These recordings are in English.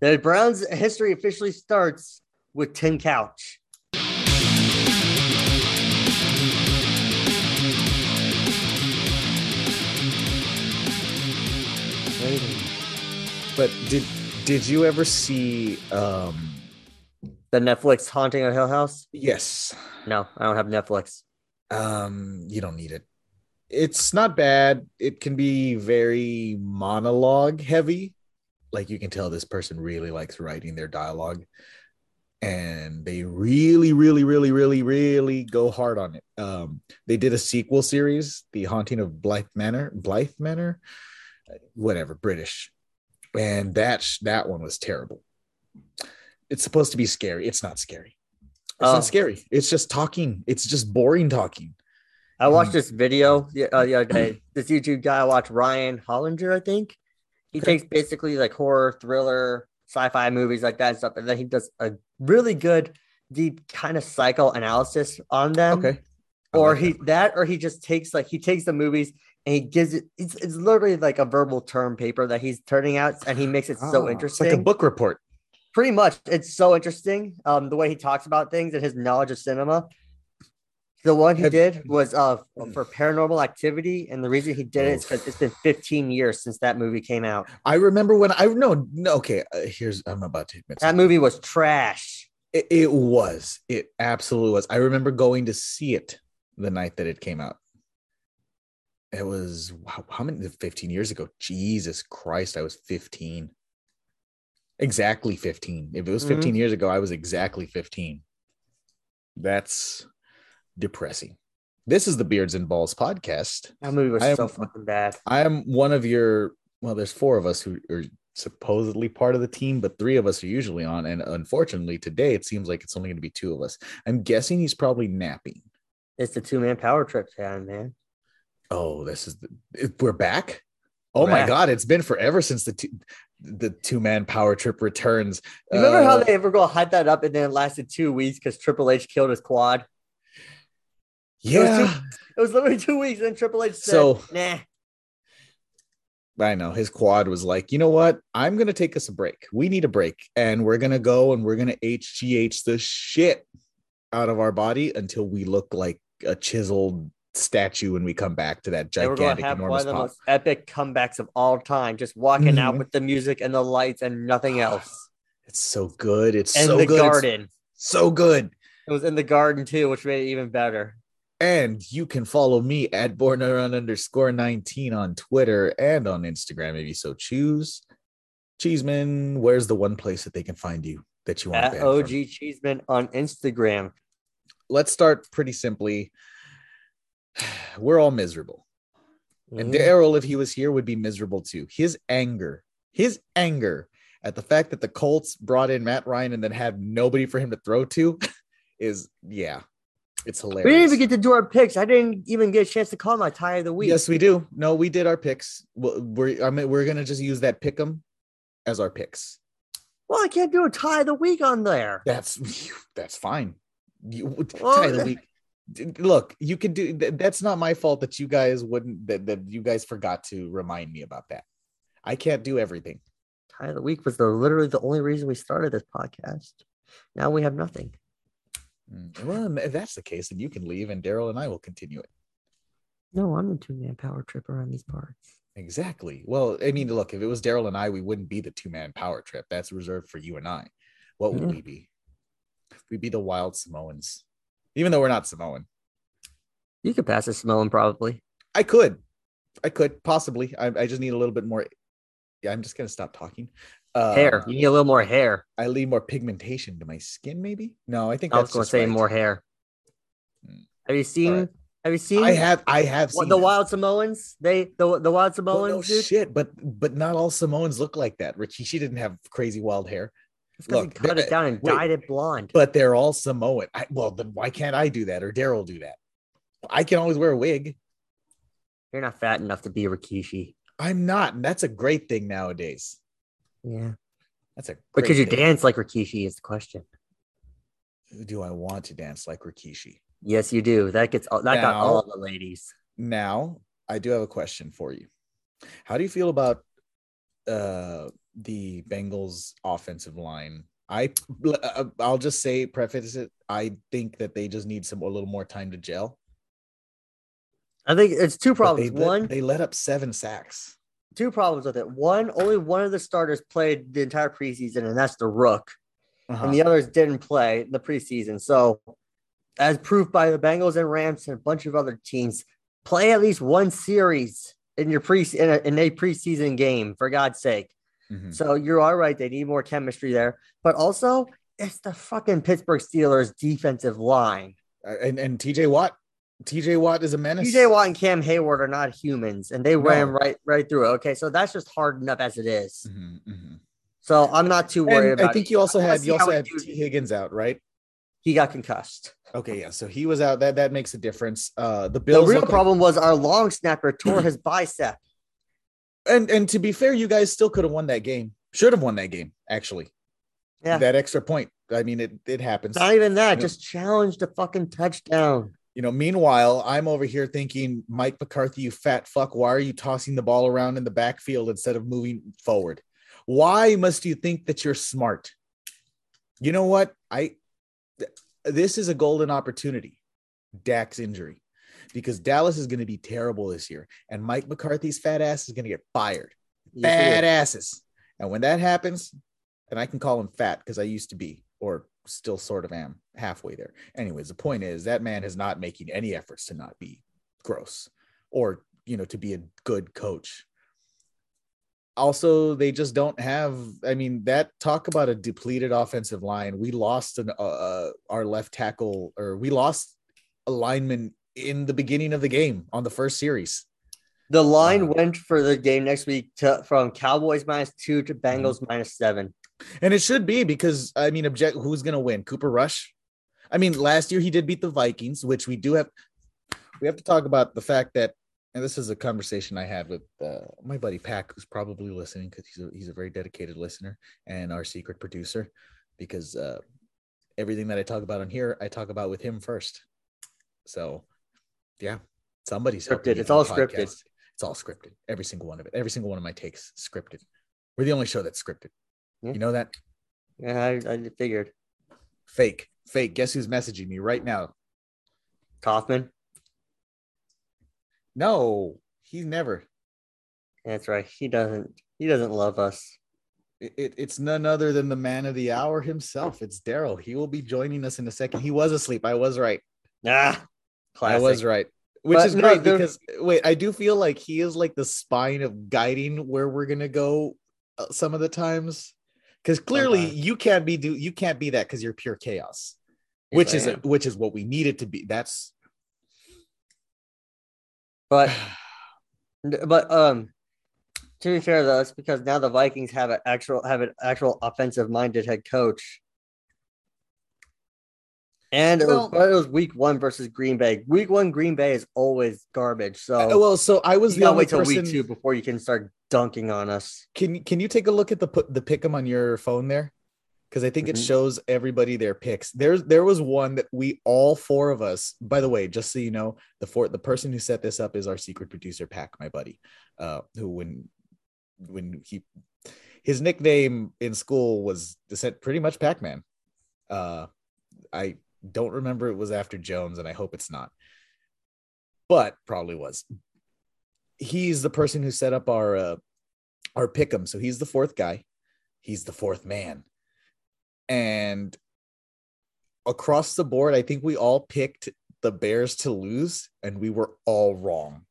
The Browns' history officially starts with Tim Couch. But did did you ever see um The Netflix Haunting of Hill House? yes. No, I don't have Netflix. Um you don't need it. It's not bad. It can be very monologue heavy. Like you can tell this person really likes writing their dialogue and they really really really really really go hard on it. Um they did a sequel series, The Haunting of Blythe Manor, Blythe Manor, whatever, British. And that that one was terrible. It's supposed to be scary. It's not scary. It's Oh. not scary. It's just talking. It's just boring talking. I watched this video uh, the other day. This YouTube guy I watched, Ryan Hollinger, I think. He takes basically like horror, thriller, sci-fi movies like that and stuff, and then he does a really good, deep kind of psychoanalysis on them. Okay. Or like he that. that, or he just takes like he takes the movies and he gives it. It's, it's literally like a verbal term paper that he's turning out, and he makes it so Ah, interesting. Like a book report. Pretty much, it's so interesting. Um, the way he talks about things and his knowledge of cinema. The one he did was uh for paranormal activity, and the reason he did it is because it's been 15 years since that movie came out. I remember when I no no okay. Uh, here's I'm about to admit That something. movie was trash. It, it was. It absolutely was. I remember going to see it the night that it came out. It was wow, how many 15 years ago? Jesus Christ, I was 15. Exactly 15. If it was 15 years ago, I was exactly 15. That's depressing. This is the Beards and Balls podcast. That movie was I am- so fucking bad. I am one of your well, there's four of us who are supposedly part of the team, but three of us are usually on. And unfortunately, today it seems like it's only going to be two of us. I'm guessing he's probably napping. It's the two man power trip time, man. Oh, this is the, we're back. Oh We're my back. god, it's been forever since the two the two man power trip returns. You remember how Uh, they ever go hype that up and then it lasted two weeks because Triple H killed his quad? Yeah, It was literally two weeks, and Triple H said, So- "Nah, I know his quad was like, you know what? I'm gonna take us a break. We need a break, and we're gonna go and we're gonna HGH the shit out of our body until we look like a chiseled statue when we come back to that going gigantic, to have one enormous of the pop. most epic comebacks of all time, just walking out Mhm. with the music and the lights and nothing else." It's so good. It's And so the good. It's so good. It was in the garden too, which made it even better. And you can follow me at born around underscore 19 on Twitter and on Instagram if you so choose. Cheeseman, where's the one place that they can find you that you want At to OG Cheeseman on Instagram. Let's start pretty simply. We're all miserable. And Mhm. Daryl, if he was here, would be miserable too. His anger, his anger at the fact that the Colts brought in Matt Ryan and then had nobody for him to throw to is, yeah, it's hilarious. We didn't even get to do our picks. I didn't even get a chance to call my tie of the week. Yes, we do. No, we did our picks. We're we're, I mean, we're gonna just use that pick 'em as our picks. Well, I can't do a tie of the week on there. That's that's fine. You Well, tie the week. Look, you can do. That's not my fault that you guys wouldn't. That, that you guys forgot to remind me about that. I can't do everything. Tie of the week was the literally the only reason we started this podcast. Now we have nothing. Mm, Well, if that's the case, then you can leave, and Daryl and I will continue it. No, I'm the two man power trip around these parts. Exactly. Well, I mean, look, if it was Daryl and I, we wouldn't be the two man power trip. That's reserved for you and I. What would Yeah. we be? We'd be the wild Samoans, even though we're not Samoan. You could pass a Samoan probably. I could, I could possibly. I, I just need a little bit more. Yeah, I'm just gonna stop talking. Uh, hair. You need a little more hair. I need more pigmentation to my skin, maybe. No, I think I was going to say right. more hair. Mm. Have you seen? Alright. Have you seen? I have, I have seen the them. Wild Samoans. They the the Wild Well, Samoans. no dude. shit, but but not all Samoans look like that. Richie, Rikishi didn't have crazy wild hair, It's 'cause he look, cut it down and wait. dyed it blonde. but they're all Samoan. I, well, then why can't I do that or Daryl do that? I can always wear a wig. You're not fat enough to be a Rikishi. I'm not, and that's a great thing nowadays. Yeah, That's a great could you thing. dance like Rikishi is the question. Do I want to dance like Rikishi? Yes, you do. That gets all- that got Now- all the ladies. Now, I do have a question for you. How do you feel about uh the Bengals offensive line. I uh, I'll just say preface it. I think that they just need some a little more time to gel. I think it's two problems. They One, they let up seven sacks. Two problems with it. One, only one of the starters played the entire preseason, and that's the Rook, Uh-huh. and the others didn't play the preseason. So, as proof by the Bengals and Rams and a bunch of other teams, play at least one series in your pre in a, in a preseason game for God's sake. Mhm. So you're all right. They need more chemistry there, but also it's the fucking Pittsburgh Steelers defensive line. Uh, And and TJ Watt, TJ Watt is a menace. TJ Watt and Cam Heyward are not humans, and they No. ran right right through it. Okay, so that's just hard enough as it is. Mhm, mhm. So I'm not too worried And about. I think it. you also had you also had Tee Higgins out, right? he got concussed. Okay, yeah. So he was out. That that makes a difference. Uh, the The Bills. real look like- problem was our long snapper tore his bicep. and and to be fair, you guys still could have won that game. Should have won that game actually. Yeah. That extra point. I mean, it it happens. Not even that. Yeah. Just challenge the fucking touchdown. You know, meanwhile, I'm over here thinking, Mike McCarthy, you fat fuck, why are you tossing the ball around in the backfield instead of moving forward? Why must you think that you're smart? You know what? I th- this is a golden opportunity. Dak's injury. Because Dallas is going to be terrible this year, and Mike McCarthy's fat ass is going to get fired. Yes, Fat asses. And when that happens, and I can call him fat because I used to be, or still sort of am halfway there. Anyways, the point is that man is not making any efforts to not be gross or, you know, to be a good coach. Also, they just don't have. I mean, that talk about a depleted offensive line. We lost an, uh, uh, our left tackle, or we lost a lineman in the beginning of the game on the first series. The line Uh, went for the game next week to from Cowboys minus two to Bengals minus seven. And it should be because I mean, object who's gonna win? Cooper Rush. I mean, last year he did beat the Vikings, which we do have. We have to talk about the fact that, and this is a conversation I had with uh, my buddy Pack, who's probably listening because he's a, he's a very dedicated listener and our secret producer. Because uh, everything that I talk about on here, I talk about with him first. So, yeah, somebody's Scripted. It's all scripted. It's all scripted. Every single one of it. Every single one of my takes scripted. We're the only show that's scripted. Yeah. You know that? Yeah, I, I figured. Fake, fake. Guess who's messaging me right now? Kaufman. No, he's never. That's right. He doesn't. He doesn't love us. It, it- it's none other than the man of the hour himself. It's Daryl. He will be joining us in a second. He was asleep. I was right. Ah, classic. I was right. Which But is great there- because wait, I do feel like he is like the spine of guiding where we're gonna go uh, some of the times. Because clearly Sometimes. you can't be do you can't be that because you're pure chaos, Yes, which I is am. which is what we need it to be. That's But but um to be fair though, it's because now the Vikings have an actual have an actual offensive minded head coach. And it, was, but it was week one versus Green Bay. Week one, Green Bay is always garbage. So Uh, well. So I was you the only wait till person. week two before you can start dunking on us. Can you can you take a look at the put the pick 'em on your phone there? Because I think it Mhm. shows everybody their picks. There's there was one that we all four of us. By the way, just so you know, the four the person who set this up is our secret producer, Pack, my buddy. Uh, who when when he his nickname in school was pretty much Pac Man. Uh, I don't remember it was after Jones, and I hope it's not, but probably was. He's the person who set up our uh, our pick'em. So he's the fourth guy. He's the fourth man. And across the board, I think we all picked the Bears to lose, and we were all wrong.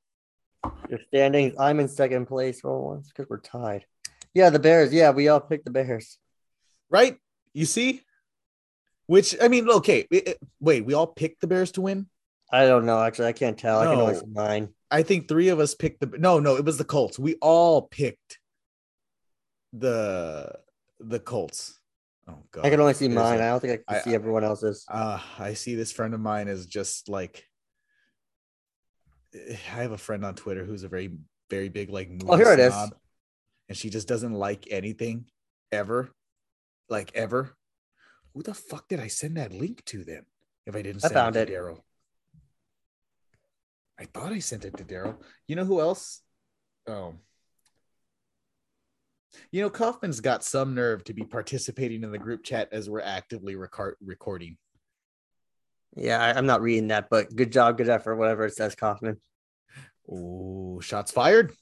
Your standings, I'm in second place for once because we're tied. Yeah, the Bears. Yeah, we all picked the Bears. Right? You see? Which I mean, okay. it- it- wait, we all picked the Bears to win. I don't know. Actually, I can't tell. I can only No. see mine. I think three of us picked the no, no, it was the Colts. We all picked the the Colts. Oh god. I can only see There's mine. a- I don't think I can I- see everyone else's. uh I see this friend of mine is just like I have a friend on Twitter who's a very very big like movie Oh, here it is. and she just doesn't like anything ever, like ever. Who the fuck did I send that link to then? If I didn't I send found it it. to Daryl, I thought I sent it to Daryl. You know who else? Oh, You know, Kaufman's got some nerve to be participating in the group chat as we're actively record- recording. Yeah, I, I'm not reading that, but good job, good effort, whatever it says, Kaufman. Oh, shots fired.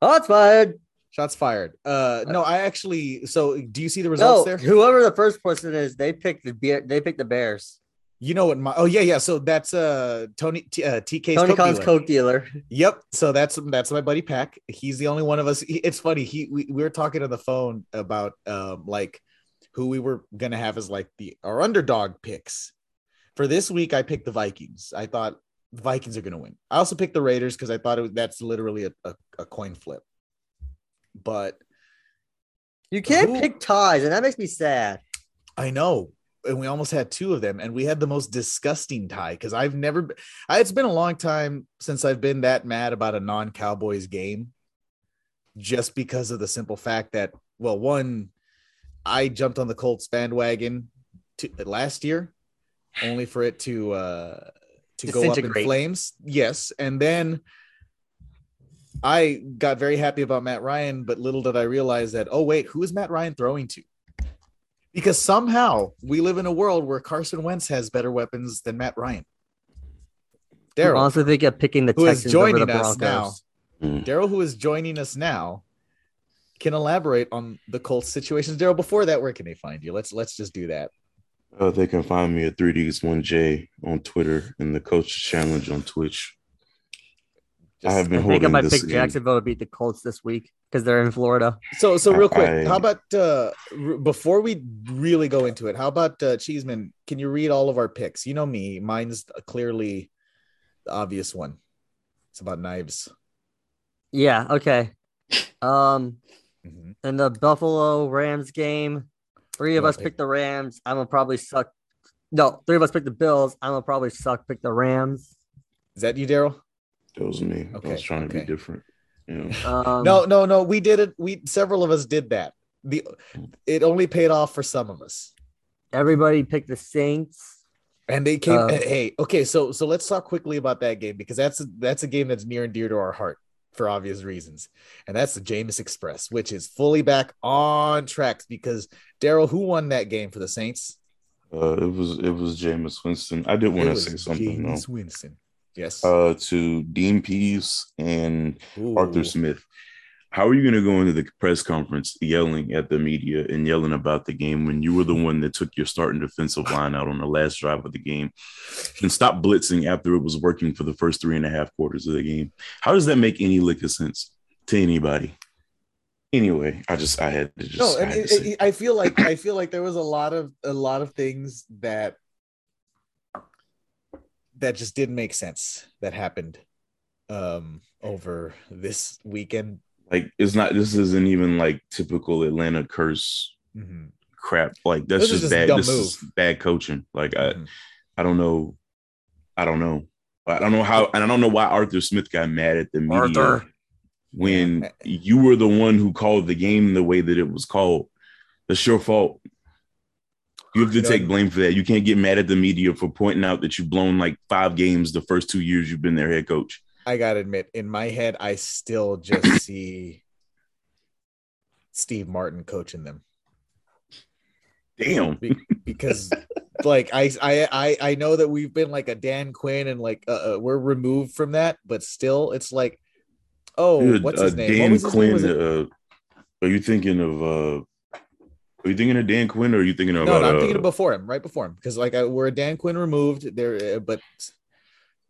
Oh, it's fired. Shots fired. Uh, no, I actually. So, do you see the results No, there? whoever the first person is, they picked the. They picked the Bears. You know what? My oh yeah yeah. So that's uh Tony T, uh, TK's Tony Coke Khan's dealer. Coke dealer. Yep. So that's that's my buddy Pack. He's the only one of us. he- it's funny. He we, we were talking on the phone about um like who we were gonna have as like the our underdog picks. For this week, I picked the Vikings. I thought the Vikings are gonna win. I also picked the Raiders because I thought it was, that's literally a, a, a coin flip. But You can't Who- pick ties, and that makes me sad. I know. And we almost had two of them, and we had the most disgusting tie because I've never I, it's been a long time since I've been that mad about a non-Cowboys game, just because of the simple fact that, well, one, I jumped on the Colts bandwagon to, last year, only for it to uh to go up in flames. Yes, and then I got very happy about Matt Ryan, but little did I realize that, oh wait, who is Matt Ryan throwing to? Because somehow we live in a world where Carson Wentz has better weapons than Matt Ryan. I Daryl, also think of picking the who is Texans over joining the us Broncos. now, Mm. Daryl, who is joining us now, can elaborate on the Colts situations. Daryl, before that, where can they find you? Let's let's just do that. Uh, they can find me at 3Ds1J on Twitter and the Coach Challenge on Twitch. I have been I think I holding might this pick in- Jacksonville to beat the Colts this week because they're in Florida. So, so real quick, I- how about uh r- before we really go into it, how about uh Cheeseman? Can you read all of our picks? You know me, mine's clearly the obvious one. It's about knives. Yeah. Okay. Um, Mhm. in the Buffalo Rams game, three of us they- picked the Rams. I'm gonna probably suck. No, three of us picked the Bills. I'm gonna probably suck. Pick the Rams. Is that you, Daryl? That was me. Okay. I was trying to be different. You know, Um, no, no, no. We did it. We several of us did that. The it only paid off for some of us. everybody picked the Saints. And they came. Uh, hey, okay. So, so let's talk quickly about that game because that's a, that's a game that's near and dear to our heart for obvious reasons, and that's the Jameis Express, which is fully back on tracks. Because Daryl, who won that game for the Saints? uh, it was it was Jameis Winston. I did want to say something Jameis Winston. Yes. Uh, to Dean Pees and Ooh. Arthur Smith. How are you going to go into the press conference yelling at the media and yelling about the game when you were the one that took your starting defensive line out on the last drive of the game and stop blitzing after it was working for the first three and a half quarters of the game? How does that make any lick of sense to anybody? Anyway, I just I had to just no, I, had it, to say. it- I feel like I feel like there was a lot of a lot of things that that just didn't make sense that happened um over this weekend. like it's not this isn't even like typical Atlanta curse Mhm. crap. Like that's This is just, just bad. dumb This is bad coaching. Like I Mhm. I don't know. I don't know. I don't know how, and I don't know why Arthur Smith got mad at the media Arthur. when Yeah. you were the one who called the game the way that it was called. That's your fault. You have to take blame for that. You can't get mad at the media for pointing out that you've blown like five games the first two years you've been their head coach. I gotta admit, in my head, I still just see Steve Martin coaching them Damn. Be- because, like, I, I, I, I know that we've been like a Dan Quinn and like uh, uh, we're removed from that, but still, it's like, oh, Dude, what's uh, his name? What Dan his name? Quinn. Was uh, are you thinking of? Uh Are you thinking of Dan Quinn, or are you thinking of? no, no, I'm uh, thinking of before him, right before him, because like I, we're Dan Quinn removed there, uh, but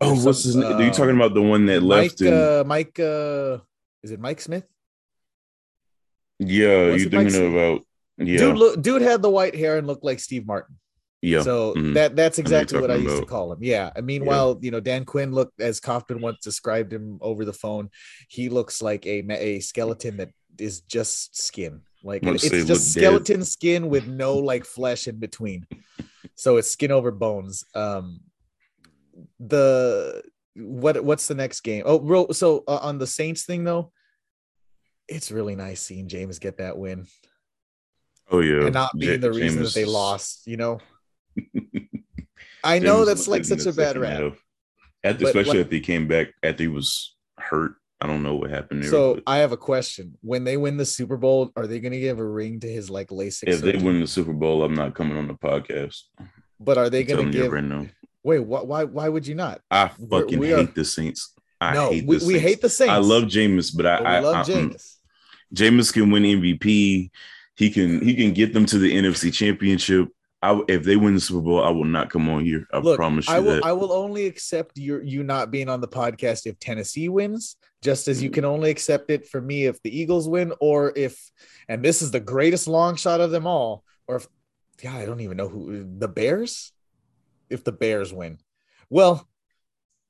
Oh, what's some, his name? Are you uh, talking about the one that Mike, left? in, uh, Mike, uh, is it Mike Smith? yeah, you thinking about? Yeah, Dude, look, dude had the white hair and looked like Steve Martin. yeah. So mhm. that that's I exactly what I used to call him. Yeah. And meanwhile, you know, Dan Quinn looked as Kaufman once described him over the phone. He looks like a a skeleton that is just skin. Like it's just skeleton skin with no like flesh in between. So it's skin over bones. Um the what what's the next game? Oh, real, so uh, on the Saints thing though, it's really nice seeing Jameis get that win oh yeah, and not being Ja- the reason that they lost, you know. I know Jameis that's like looked good in such a bad rap. But, especially like- after he came back after he was hurt. I don't know what happened there. So I have a question. When they win the Super Bowl, are they going to give a ring to his like LASIK? if they win the Super Bowl, I'm not coming on the podcast. but are they going to give? right now. Wait, why, why? Why would you not? I fucking we are- hate the Saints. I no, hate we, the we Saints. hate the Saints. I love Jameis, but I, but I, love I Jameis. Jameis can win MVP. He can he can get them to the NFC Championship. I, if they win the Super Bowl, I will not come on here. I Look, promise you I will. that. I will only accept your you not being on the podcast if Tennessee wins, just as you can only accept it for me if the Eagles win, or if, and this is the greatest long shot of them all, or if, yeah, I don't even know who the Bears. If the Bears win, well,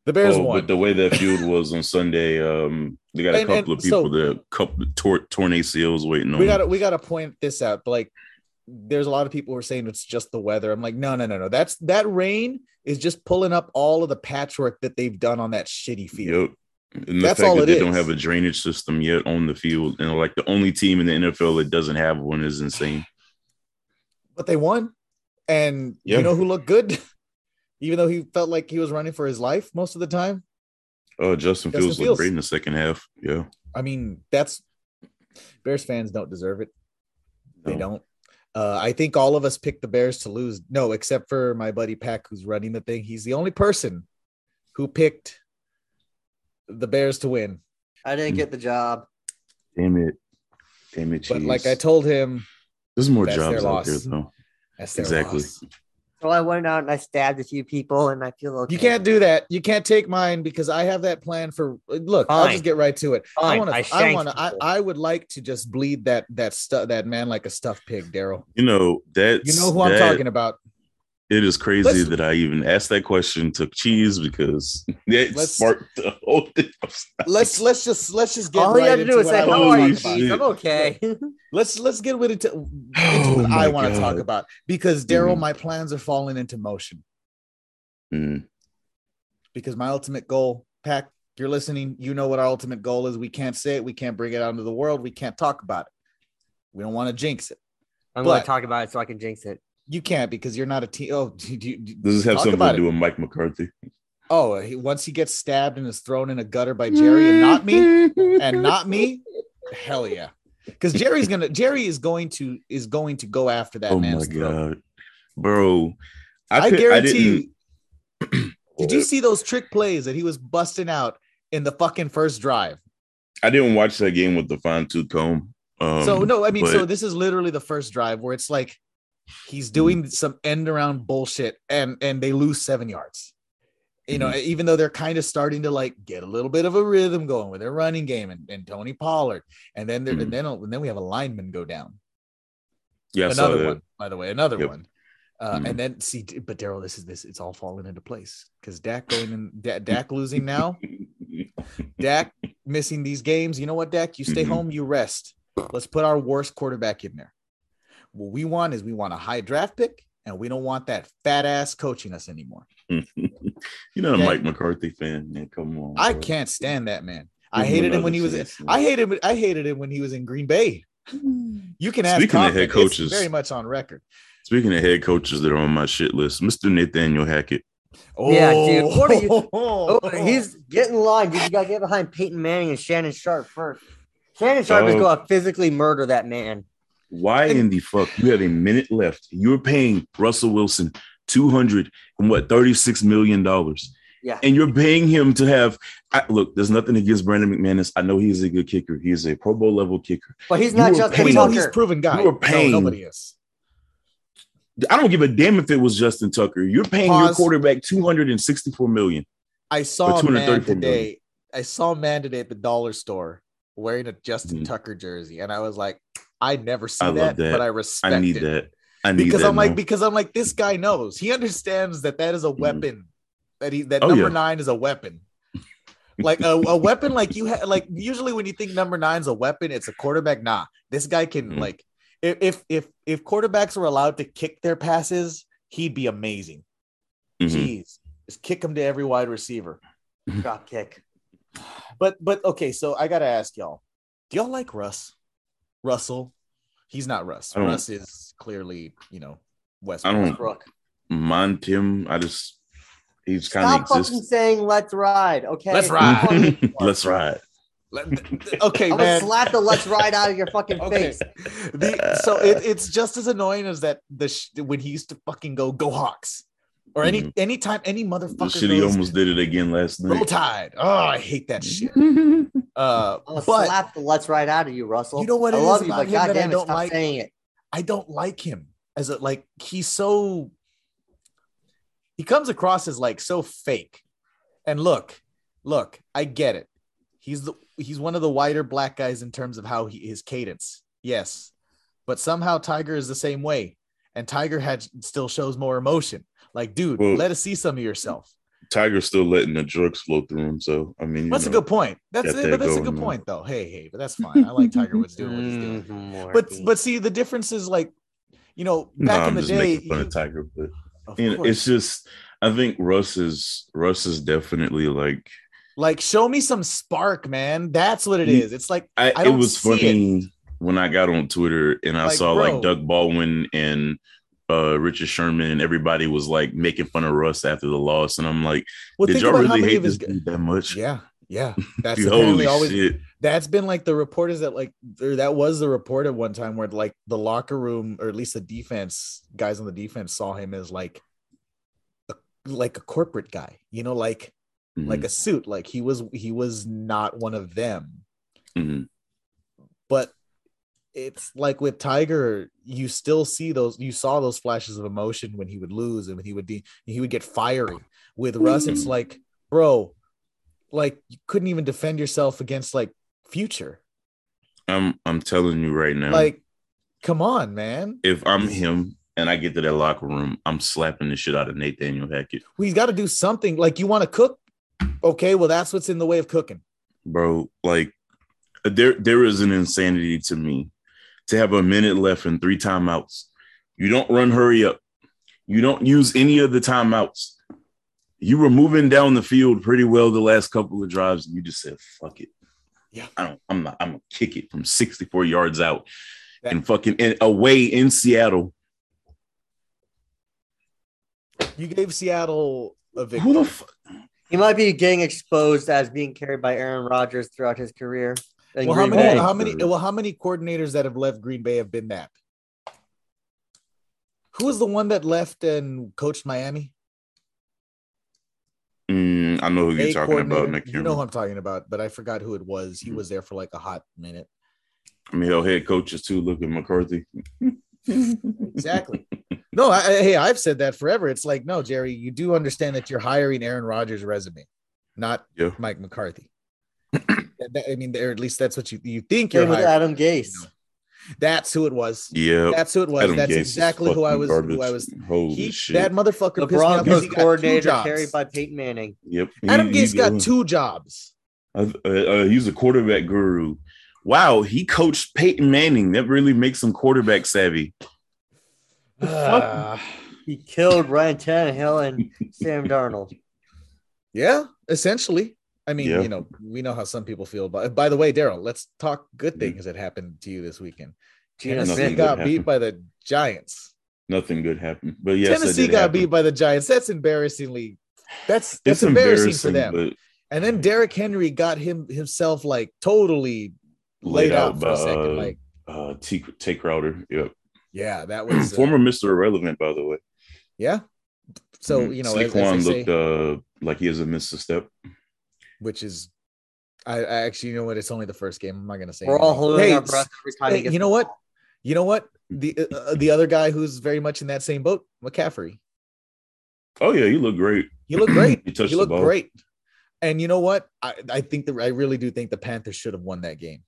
the Bears oh, won. but the way that feud was on Sunday, um, they got a And- couple and of people so- that couple tor- torn ACLs waiting on. we got we got to point this out. Like, there's a lot of people who are saying it's just the weather. I'm like, no, no, no, no. That's that rain is just pulling up all of the patchwork that they've done on that shitty field. Yep. And the That's fact all that they is. don't have a drainage system yet on the field, and like the only team in the NFL that doesn't have one is insane. but they won. And Yeah. you know who looked good? Even though he felt like he was running for his life most of the time. Oh, Justin, Justin Fields Fields. looked great in the second half. Yeah, I mean, that's Bears fans don't deserve it. They don't. Uh, I think all of us picked the Bears to lose. No, except for my buddy Pack, who's running the thing. He's the only person who picked the Bears to win. I didn't get the job. Damn it, damn it, But like I told him, there's more jobs out there though. that's their Exactly. loss. So I went out and I stabbed a few people, and I feel okay. You can't do that. You can't take mine because I have that plan for. Look, I'll just get right to it. I want to. I I, want to. I. I would like to just bleed that that stuff that man like a stuffed pig, Daryl. You know that. You know who I'm talking about. It is crazy Let's- that I even asked that question to Cheese because that Let's- sparked the whole thing. Let's let's just let's just get All right you have to do is what say, I "How wanna are you, talk about. Keith? shit. I'm okay." Let's let's get with it to, into Oh what I want to talk about because Daryl, Mhm. my plans are falling into motion Mm, because my ultimate goal, Pack, you're listening. You know what our ultimate goal is. We can't say it. We can't bring it out into the world. We can't talk about it. We don't want to jinx it. I'm going to talk about it so I can jinx it. You can't because you're not a team. Oh, do, do, do- Does this have something to it. do with Mike McCarthy? Oh, he, once he gets stabbed and is thrown in a gutter by Jerry and not me, and not me, hell yeah. Because Jerry's gonna Jerry is going to is going to go after that oh my throat. god, bro! I, could- guarantee didn't- you. Did you see those trick plays that he was busting out in the fucking first drive? I didn't watch that game with the fine tooth comb. Um, so no, I mean, so this is literally the first drive where it's like he's doing some end around bullshit and and they lose seven yards. You know, even though they're kind of starting to like get a little bit of a rhythm going with their running game and, and Tony Pollard, and then Mhm. and then and then we have a lineman go down. yeah, I saw another one, by the way, another Yep. one. Uh, Mhm. And then see, but Daryl, this is this. It's all falling into place because Dak going in, Da- Dak losing now, Dak missing these games. You know what, Dak? You stay Mhm. home, you rest. Let's put our worst quarterback in there. What we want is we want a high draft pick, and we don't want that fat ass coaching us anymore. You're not a Okay. Mike McCarthy fan, man. Come on. I bro. can't stand that man. I hated him when he was. In. I hated. him- I hated him when he was in Green Bay. You can ask. Speaking of Coughlin. head It's coaches- very much on record. Speaking of head coaches that are on my shit list, Mr. Nathaniel Hackett. Oh. Yeah, dude, what are you- Oh, Oh, he's getting in line, dude. You got to get behind Peyton Manning and Shannon Sharpe first. Shannon Sharpe is oh. going to physically murder that man. Why in the fuck? You have a minute left. You're paying Russell Wilson two hundred and what thirty six million dollars. Yeah. And you're paying him to have I, look, there's nothing against Brandon McManus. I know he's a good kicker. He is a Pro Bowl level kicker. But he's not just paying- we he's proven guy. You were No, paying- nobody is. I don't give a damn if it was Justin Tucker. You're paying your quarterback 264 million. I saw a man 234 today. I saw a man today at the dollar store wearing a Justin Mhm. Tucker jersey, and I was like, I never see I that, that. but I respect I need it. that. I need because that I'm like because I'm like this guy knows he understands that that is a weapon that he that Oh, number yeah. nine is a weapon like a, a weapon like you have like usually when you think number nine's a weapon it's a quarterback nah this guy can Mhm. like if if if if quarterbacks were allowed to kick their passes he'd be amazing Mhm. jeez just kick him to every wide receiver drop kick. but but okay so I gotta ask y'all do y'all like Russ Russell he's not Russ Russ is clearly you know West I don't- Westbrook. Mind him. I just he's kind Stop of fucking saying "Let's ride." Okay, Let's ride. Let's ride. okay, I'm gonna slap the let's ride out of your fucking Okay. face. The, so it, it's just as annoying as that the sh- when he used to fucking go go Hawks or any Mhm. anytime any The motherfucker shit he almost did it again last roll night. tide. Oh, I hate that shit. Uh, I'm gonna but slap the let's right out of you, Russell. You know what I it is love you, about but him that I goddamn don't stop like? saying it. I don't like him as a like he's so he comes across as like so fake. And look, look, I get it. He's the he's one of the whiter black guys in terms of how he his cadence. Yes. But somehow Tiger is the same way. And Tiger had still shows more emotion. Like, dude, Well- let us see some of yourself. Tiger's still letting the drugs flow through him. So I mean, you That's a good point. That's it, that but that's a good on. point, though. Hey, hey, but that's fine. I like Tiger Woods doing what he's doing. Mhm, But but see, the difference is like, you know, No, back in I'm the just day, fun you- of Tiger, but of you know, it's just I think Russ is Russ is definitely like Like, show me some spark, man. That's what it is. It's like I, I it don't was see it. when I got on Twitter and I Like, saw bro. like Doug Baldwin and uh Richard Sherman and everybody was like making fun of Russ after the loss. And I'm like, well, did y'all really hate this dude that much? yeah, yeah. That's Holy apparently always shit. that's been like the report is that like or that was the report at one time where like the locker room or at least the defense guys on the defense saw him as like a, like a corporate guy, you know, like Mhm, like a suit, like he was he was not one of them. mhm. but it's like with Tiger, you still see those, you saw those flashes of emotion when he would lose and when he would de- he would get fiery. With Russ, it's Mhm. like, bro, like you couldn't even defend yourself against like future. I'm I'm telling you right now. Like, come on, man. if I'm him and I get to that locker room, I'm slapping the shit out of Nathaniel Hackett. We got to do something. Like, you want to cook? Okay, well, that's what's in the way of cooking. Bro, like there there is an insanity to me to have a minute left and three timeouts. You don't run hurry up. You don't use any of the timeouts. You were moving down the field pretty well the last couple of drives, and you just said, fuck it. Yeah. I don't, I'm not, I'm gonna kick it from 64 yards out That- and fucking and away in Seattle. You gave Seattle a victory. Who the fuck? he might be getting exposed as being carried by Aaron Rodgers throughout his career. In well, how many? Bay. How many? Well, how many coordinators that have left Green Bay have been that? Who was the one that left and coached Miami? Mm, I know who you're talking about, coordinator. Nick. You know who I'm talking about, but I forgot who it was. He Mhm. was there for like a hot minute. I mean, hell, head coaches too. Look at McCarthy. Exactly. no, I, I- hey, I've said that forever. It's like, no, Jerry, you do understand that you're hiring Aaron Rodgers' resume, not Yeah. Mike McCarthy. That- I mean, or at least that's what you you think you're with. Adam Gase. That's who it was. Yeah, That's who it was. Adam That's Gase exactly who I was. garbage. Who I was. Holy He, shit! that motherfucker The pissed me Broncos he got two coordinator carried by Peyton Manning. yep. Adam He- Gase he- got two jobs. Uh, uh, he's a quarterback guru. Wow, he coached Peyton Manning. That really makes him quarterback savvy. Uh, He killed Ryan Tannehill and Sam Darnold. yeah, essentially. I mean, Yeah. you know, we know how some people feel. But by the way, Daryl, let's talk good things that happened to you this weekend. Tennessee got beat by the Giants. Nothing good happened. But yes, Tennessee got happen. beat by the Giants. That's embarrassingly. That's that's It's embarrassing, for them. but And then Derrick Henry got him himself like totally laid, out, for a second. Like, uh, T. Tae Crowder. Yep. yeah, that was uh, Former Mr. Irrelevant, by the way. yeah. So Mhm. you know, as, as Saquon say, looked uh, like he hasn't missed a step. Which is, I, I actually you know what? It's only the first game. I'm not gonna say. We're all holding Hey, our breath every time. he hey, gets you know what? ball. You know what? The uh, uh, the other guy who's very much in that same boat, McCaffrey. Oh yeah, he looked great. He looked great. He touched he the looked ball. great. And you know what? I, I think that I really do think the Panthers should have won that game.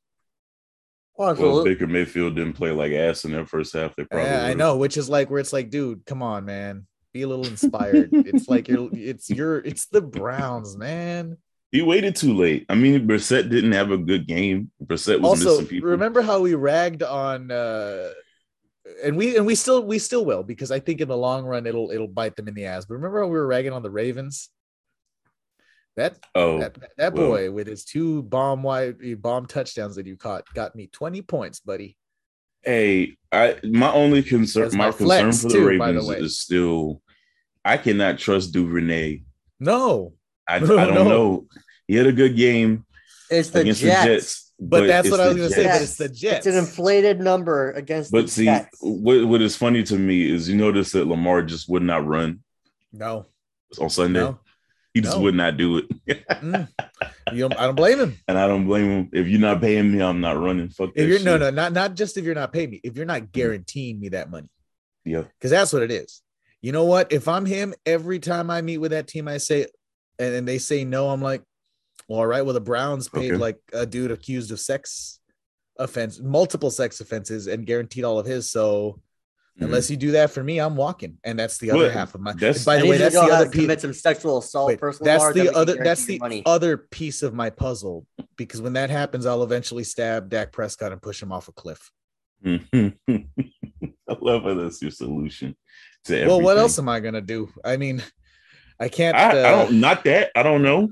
Well, Well, absolutely. Baker Mayfield didn't play like ass in their first half. They probably. Yeah, I know, which is like where it's like, dude, come on, man. Be a little inspired. it's like you're it's your it's the Browns, man. He waited too late. I mean, Brissett didn't have a good game. Brissett was Also, missing people. remember how we ragged on uh and we and we still we still will because I think in the long run it'll it'll bite them in the ass. But remember how we were ragging on the Ravens? That oh, that, that well. boy with his two bomb wide bomb touchdowns that you caught got me 20 points, buddy. hey, I my only concern, That's my my concern for the too, the Ravens way. is still, I cannot trust Duvernay. No, I, No, I don't no. know. He had a good game. It's the against Jets. the Jets. But, that's it's what I was going to say. But it's the Jets. It's an inflated number against But the see, Jets. what, what is funny to me is you notice that Lamar just would not run no, on Sunday. no. he just no. would not do it. Mm. You don't, I don't blame him. and I don't blame him. If you're not paying me, I'm not running. Fuck If you're no, shit. no, not not just if you're not paying me. If you're not guaranteeing me that money, Yeah. because that's what it is. You know what? If I'm him, every time I meet with that team, I say, and, and they say no, I'm like, well, all right. Well, the Browns paid Okay. like a dude accused of sex offense, multiple sex offenses, and guaranteed all of his. So Mhm. unless you do that for me, I'm walking, and that's the Well, other half of my. that's- by the way, that's the other piece. commit some sexual assault. Wait, personal that's the then we can other. That's the money. other piece of my puzzle because when that happens, I'll eventually stab Dak Prescott and push him off a cliff. I love how that's your solution to everything. Well, what else am I gonna do? I mean, I can't. I, I uh, don't. Not that. I don't know.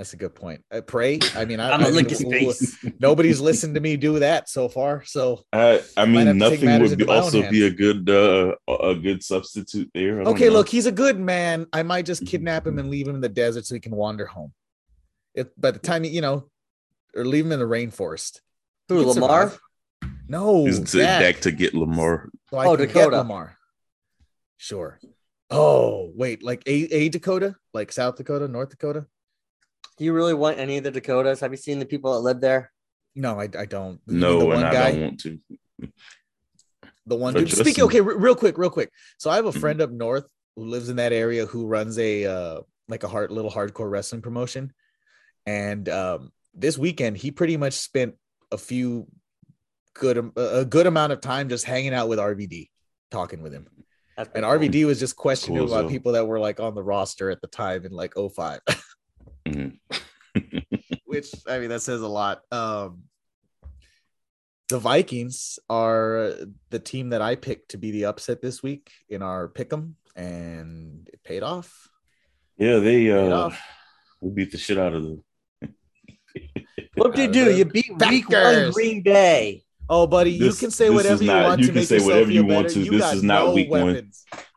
That's a good point. I pray. I mean, I, I'm I gonna mean, lick his w- face. nobody's listened to me do that so far. So I, I mean, nothing would be into my own also be a good uh, a good substitute there. I okay, know. look, he's a good man. I might just Mm-hmm. kidnap him and leave him in the desert so he can wander home. If by the time you know, or leave him in the rainforest. Who, Lamar? survive. No, Is to Dak. Dak to get Lamar. So I Oh, can get Dakota. Lamar. Sure. Oh, wait, like a, a Dakota, like South Dakota, North Dakota. Do you really want any of the Dakotas? Have you seen the people that live there? No, I, I don't. the No, one and I don't want to. The one dude. Justin- Speaking, okay, re- real quick, real quick. So I have a Mhm. friend up north who lives in that area who runs a uh like a hard little hardcore wrestling promotion, and um this weekend he pretty much spent a few good a a good amount of time just hanging out with RVD, talking with him, That's and cool. RVD was just questioning Cool, about so- people that were like on the roster at the time in like 05. Mhm. which I mean that says a lot. Um, the Vikings are the team that I picked to be the upset this week in our pick'em, and it paid off. Yeah, they uh off. we beat the shit out of them. What did you do? You the beat week one Green Bay. Oh, buddy, you can say whatever you not- want you to can make say yourself whatever you feel want better. to. You This got is not no week one.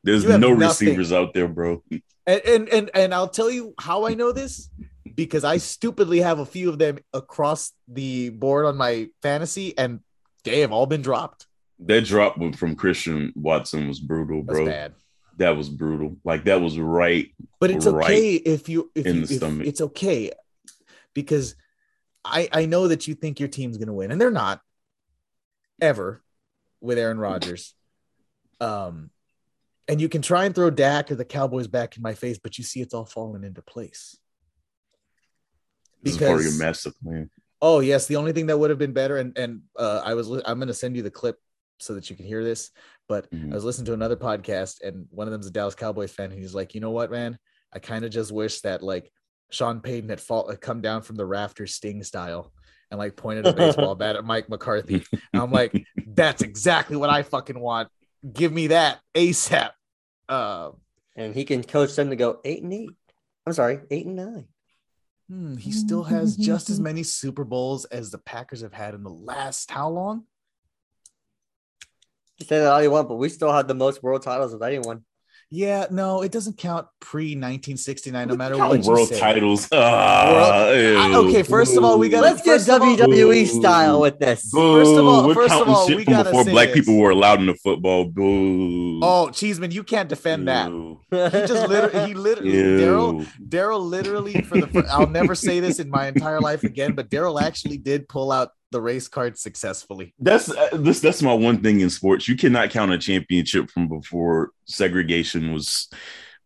There's no nothing. receivers out there, bro. And, and and and I'll tell you how I know this because I stupidly have a few of them across the board on my fantasy, and they have all been dropped. That drop from Christian Watson was brutal, That's bro. bad. That was brutal. Like that was right. but it's right okay if you if in you the if, stomach. it's okay because I I know that you think your team's gonna win and they're not ever with Aaron Rodgers. Um and you can try and throw Dak or the Cowboys back in my face, but you see it's all falling into place. This is Because- your master plan. Oh yes, the only thing that would have been better, and and uh, I was I'm going to send you the clip so that you can hear this. But Mhm. I was listening to another podcast, and one of them's a Dallas Cowboys fan. And he's like, you know what, man? I kind of just wish that like Sean Payton had fall had come down from the rafters Sting style and like pointed a baseball bat at Mike McCarthy. And I'm like, that's exactly what I fucking want. Give me that ASAP. Uh, And he can coach them to go eight and eight. I'm sorry, eight and nine. hmm, he still has just as many Super Bowls as the Packers have had in the last how long? You say that all you want, but we still have the most world titles of anyone. Yeah, no, it doesn't count pre 1969, no matter what you world say. titles. Ah, World- okay, first of all, we gotta- Let's get first of all- WWE style with this. Boo. First of all- we're first of counting all, shit we from gotta before say black this. people were allowed in the football. Boo. Oh, Cheeseman, you can't defend that. He just literally, he literally, Daryl, Daryl literally for the. I'll never say this in my entire life again, but Daryl actually did pull out the race card successfully. That's uh, this. That's my one thing in sports. You cannot count a championship from before segregation was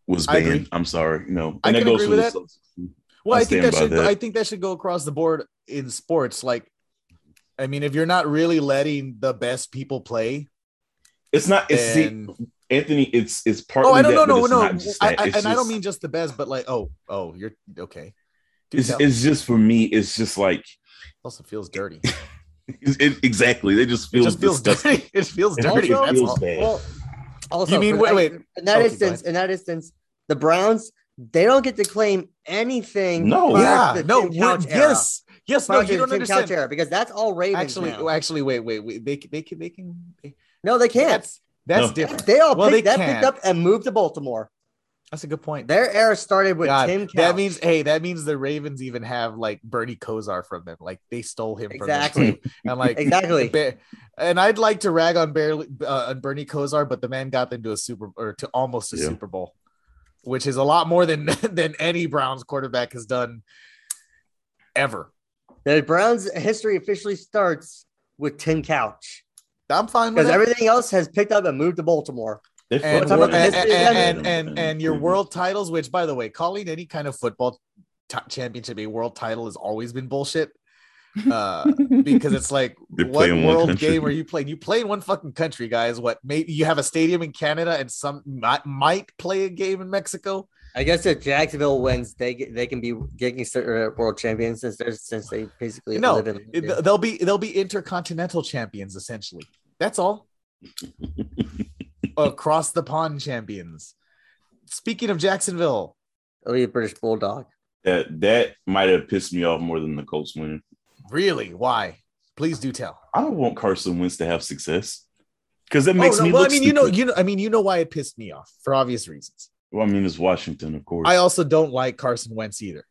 was I banned. I'm sorry. No, I and can that goes agree for with that. Well, I I think that should. that. I think that should go across the board in sports. Like, I mean, if you're not really letting the best people play, It's not. It's see, Anthony. It's it's part. oh, I don't that, know, but no, no, I. I, and I don't mean just the best, but like, oh, oh, you're okay. Dude, It's, it's just for me. It's just like also feels dirty. it, it- exactly. They just It feel just feels disgusting. dirty. It feels It dirty. feels That's all. bad. Well, also, You mean- wait, that- wait. In that Okay, instance, in that instance, the Browns they don't get to claim anything. No. Yeah, no, Tim we're- Couch era. yes, yes, no, Prior to you don't Tim understand. era, because that's all Ravens Actually, now. actually, wait, wait, wait. They they can they can. no, they can't. That's that's No. different. They all Well, picked, they that can. picked up and moved to Baltimore. That's a good point. Their era started with God, Tim. Couch. that means hey, that means the Ravens even have like Bernie Kosar from them. Like they stole him Exactly. from them. And like Exactly. And I'd like to rag on barely uh, on Bernie Kosar, but the man got them to a super or to almost a Yeah. Super Bowl, which is a lot more than than any Browns quarterback has done ever. the Browns' history officially starts with Tim Couch I'm fine with because everything else has picked up and moved to Baltimore. They're and, and, and, and, and, and your world titles, which by the way, calling any kind of football t- championship a world title has always been bullshit. Uh, because it's like They what play one world game are you playing? You play in one fucking country, guys. What maybe you have a stadium in Canada and some might, might play a game in Mexico. I guess if Jacksonville wins, they they can be getting uh, world champions since they're since they basically No, live in. It- they'll be they'll be intercontinental champions essentially. That's all. Across the pond champions. Speaking of Jacksonville, It'll be a British bulldog. that that might have pissed me off more than the Colts winning. really, why? Please do tell. I don't want Carson Wentz to have success because that Oh, makes no, me well, look I mean, you know, you know, I mean, you know why it pissed me off for obvious reasons. Well, I mean, it's Washington, of course. I also don't like Carson Wentz either,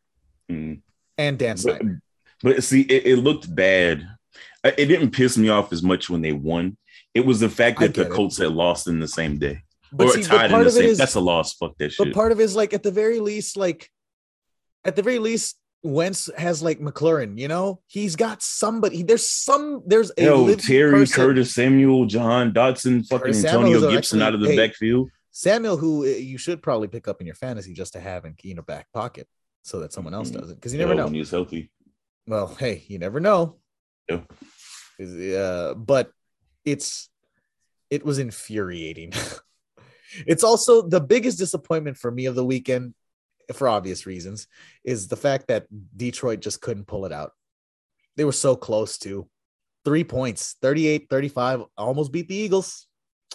Mm. and Dan but, Snyder. but see, it, it looked bad. Uh, It didn't piss me off as much when they won. It was the fact that the get it. Colts had lost in the same day But or see, tied in the same. is, That's a loss. Fuck that shit. but part of it is like at the very least, like at the very least, Wentz has like McLaurin. You know, he's got somebody. There's some. There's a Yo, Terry, person- Curtis, Samuel, Jahan Dotson, fucking Curtis Antonio Gibson actually- out of the hey, backfield. Samuel, who uh, you should probably pick up in your fantasy just to have in you know back pocket, so that someone else Mhm. does it because you never Yo, know. when he's healthy. Well, hey, you never know. Yeah. Uh, but it's it was infuriating. it's also the biggest disappointment for me of the weekend, for obvious reasons, is the fact that Detroit just couldn't pull it out. They were so close to three points, 38 35, almost beat the Eagles.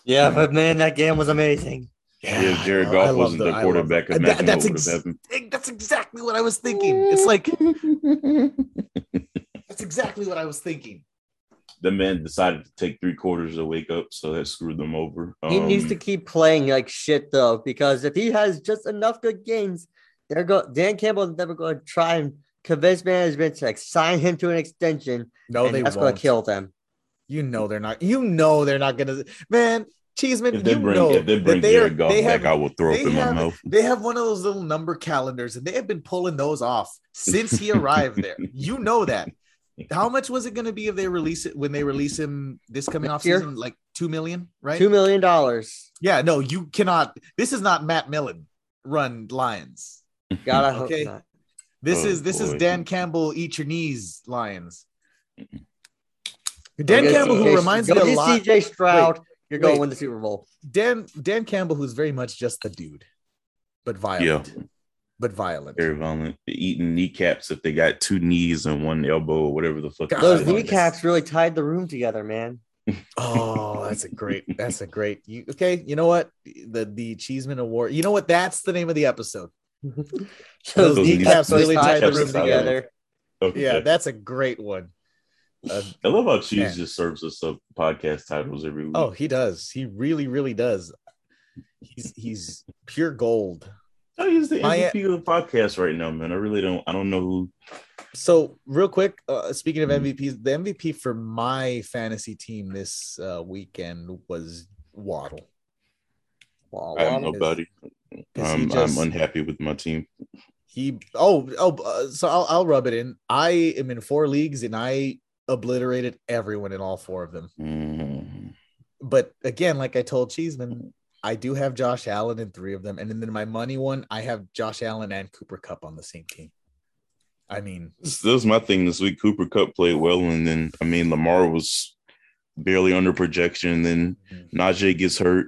Yeah, but man, that game was amazing. Yeah, Jared Goff love wasn't the, I love quarterback. that. Imagine That's, ex- that's exactly what I was thinking. It's like that's exactly what I was thinking. The man decided to take three quarters to wake up, so that screwed them over. He needs Um, to keep playing like shit though, because if he has just enough good games, they're go Dan Campbell is never going to try and convince management to like, sign him to an extension, No, and they that's won't. going to kill them. You know they're not. You know they're not gonna. Man, Cheeseman, If they you bring, know if they bring that they are. Jared Goff back, have. I will throw up they in my mouth. They have one of those little number calendars, and they have been pulling those off since he arrived there. You know that. How much was it going to be if they release it when they release him this coming Next off year? season? Like two million, right? Two million dollars. Yeah, no, you cannot. This is not Matt Millen run Lions. God, I hope Okay. not. This Oh, is this is. Dan Campbell. Eat your knees, Lions. Dan Campbell, who reminds me a get lot. CJ Stroud. You're going to win the Super Bowl. Dan Dan Campbell, who's very much just the dude, but violent. But violent. Very violent. Eating kneecaps if they got two knees and one elbow or whatever the fuck. God, Those kneecaps really tied the room together, man. Oh, that's a great. That's a great. You okay? You know what? The the Cheeseman Award. You know what? That's the name of the episode. Those Those kneecaps really tied the room the room together. Okay. Yeah, that's a great one. Uh, I love how Cheese Man. just serves us up podcast titles every week. oh, he does. He really, really does. He's he's pure gold. Oh, he's the MVP of the podcast right now, man. I really don't. I don't know who. So, real quick, uh, speaking of. MVPs, the MVP for my fantasy team this uh, weekend was Waddle. Wow, I have nobody. Is he I'm, just- I'm unhappy with my team. He oh oh uh, so I'll I'll rub it in. I am in four leagues and I obliterated everyone in all four of them. Mhm. But again, like I told Cheeseman, I do have Josh Allen in three of them, and then my money one, I have Josh Allen and Cooper Kupp on the same team. I mean, This, this was my thing this week. Cooper Kupp played well, and then I mean Lamar was barely under projection. And then Najee gets hurt.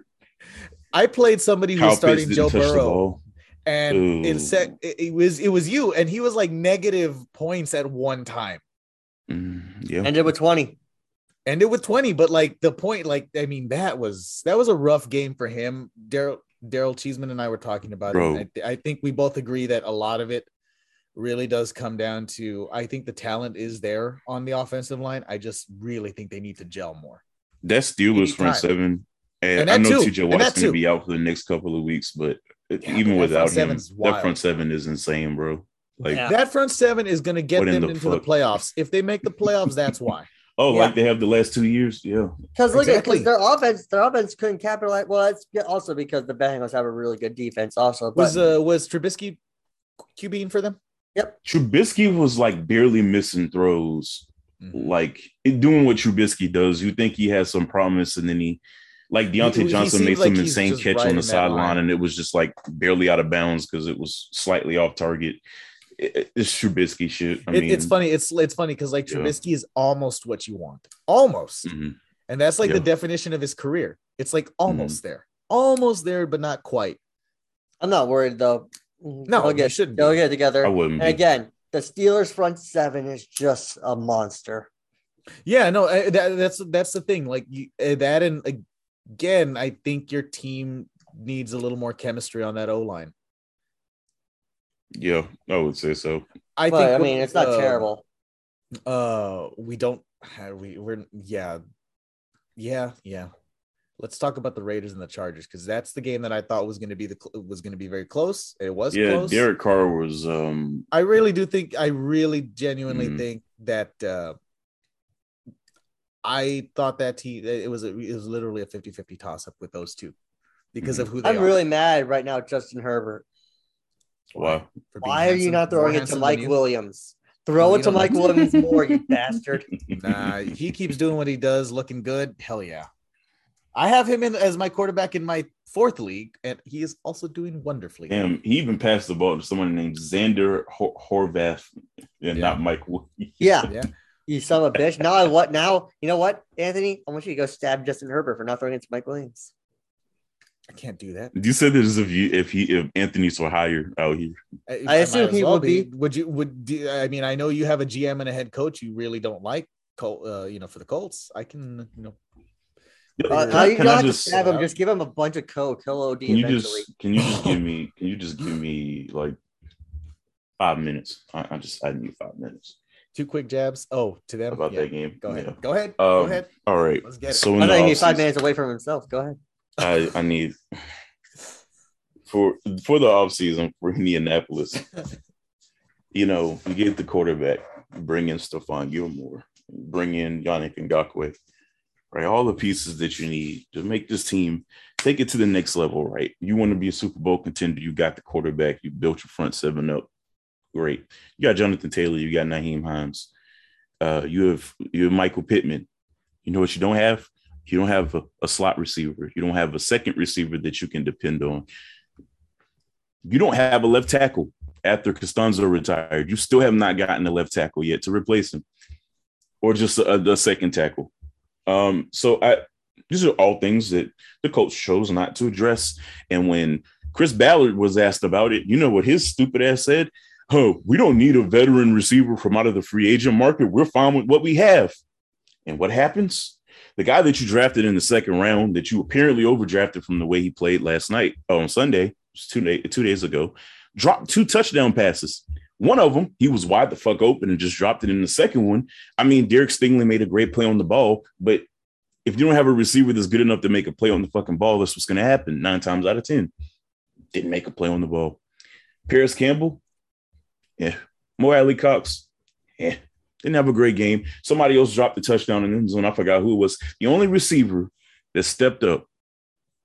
I played somebody who was starting Joe didn't touch the Burrow. and Ooh. it said it, it was it was you and he was like negative points at one time Mm, yeah, Ended with 20. Ended with 20 but like the point like i mean that was that was a rough game for him daryl daryl cheeseman and i were talking about Bro. it I, I think we both agree that a lot of it really does come down to i think the talent is there on the offensive line i just really think they need to gel more that Steelers front seven. And, And I know too. TJ Watt's going to be out for the next couple of weeks, but Yeah, even without him, that front seven is insane, bro. Like, Yeah. That front seven is going to get What in them the into the playoffs. If they make the playoffs, that's why. Oh, Yeah. like they have the last two years. Yeah, Because look Exactly. at because their offense, their offense couldn't capitalize. Well, it's also because the Bengals have a really good defense. Also, but Was uh, was Trubisky QBing for them? Yep. Trubisky was like barely missing throws. Mm-hmm. like doing what Trubisky does. You think he has some promise, and then he, like He- Diontae he Johnson, seems made like some he's insane catch right on the in that line. sideline, and it was just like barely out of bounds because it was slightly off target. It- it- it's Trubisky shit. I It- mean, it's funny. It's it's funny because like Yeah. Trubisky is almost what you want, almost, mhm. and that's like the Yeah. Mm-hmm. definition of his career. It's like almost there, almost there, but not quite. I'm not worried though. No, they'll get shouldn't they'll get together. I wouldn't. And again, the Steelers front seven is just a monster. Yeah, no, that, that's that's the thing. Like you, uh, that, and again, I think your team needs a little more chemistry on that O line. Yeah, I would say so. I but think. I mean, it's not uh, terrible. Uh, we don't. have- We we're yeah, yeah, yeah. Let's talk about the Raiders and the Chargers because that's the game that I thought was going to be the was going to be very close. It was Yeah, close. Derek Carr was. um I really do think I really genuinely Mhm. think that uh I thought that he it was a, it was literally a 50-50 toss up with those two because of who they I'm are. really mad right now, Justin Herbert. Wow. For being Why are you not throwing it to Mike you? Williams? Throw No, it to Mike like- Williams more, you bastard. Nah, he keeps doing what he does, looking good. Hell yeah. I have him in as my quarterback in my fourth league, and he is also doing wonderfully. Damn, he even passed the ball to someone named Zander Hor- Horvath, and Yeah. not Mike. Williams. Yeah. Yeah. You son of a bitch. Now I what now? You know what, Anthony? I want you to go stab Justin Herbert for not throwing it to Mike Williams. I can't do that. You said this if you if he if Anthony's were higher out here. I, I assume he well would be. Would you? Would do, I mean? I know you have a GM and a head coach you really don't like. Col- uh, you know, for the Colts, I can. You know, Uh, Can you can don't I have just- to stab him. Just give him a bunch of coke. He'll OD Can you eventually. just can you just give me can you just give me like five minutes? I, I just I need five minutes two quick jabs. Oh, to them. about Yeah. that game. Go ahead. Yeah. Go ahead. Go Um, ahead. All right. Let's get it. So in I the know he five minutes away from himself. Go ahead. I, I need for for the offseason for Indianapolis. you know, you get the quarterback, bring in Stephon Gilmore, bring in Yannick Ngakoue, right? All the pieces that you need to make this team take it to the next level, right? You want to be a Super Bowl contender, you got the quarterback, you built your front seven up. Great. You got Jonathan Taylor, you got Nyheim Hines, uh, you have you have Michael Pittman. You know what you don't have? You don't have a, a slot receiver. You don't have a second receiver that you can depend on. You don't have a left tackle after Castonzo retired. You still have not gotten a left tackle yet to replace him, or just a, a second tackle. Um, so I, these are all things that the coach chose not to address. And when Chris Ballard was asked about it, you know what his stupid ass said? Oh, we don't need a veteran receiver from out of the free agent market. We're fine with what we have. And what happens? The guy that you drafted in the second round, that you apparently overdrafted from the way he played last night uh, on Sunday, two, day, two days ago, dropped two touchdown passes. One of them, he was wide the fuck open and just dropped it in the second one. I mean, Derek Stingley made a great play on the ball, but if you don't have a receiver that's good enough to make a play on the fucking ball, that's what's going to happen nine times out of 10. Didn't make a play on the ball. Parris Campbell, yeah. Mo Alie-Cox, yeah. Didn't have a great game. Somebody else dropped the touchdown in the end zone. I forgot who it was. The only receiver that stepped up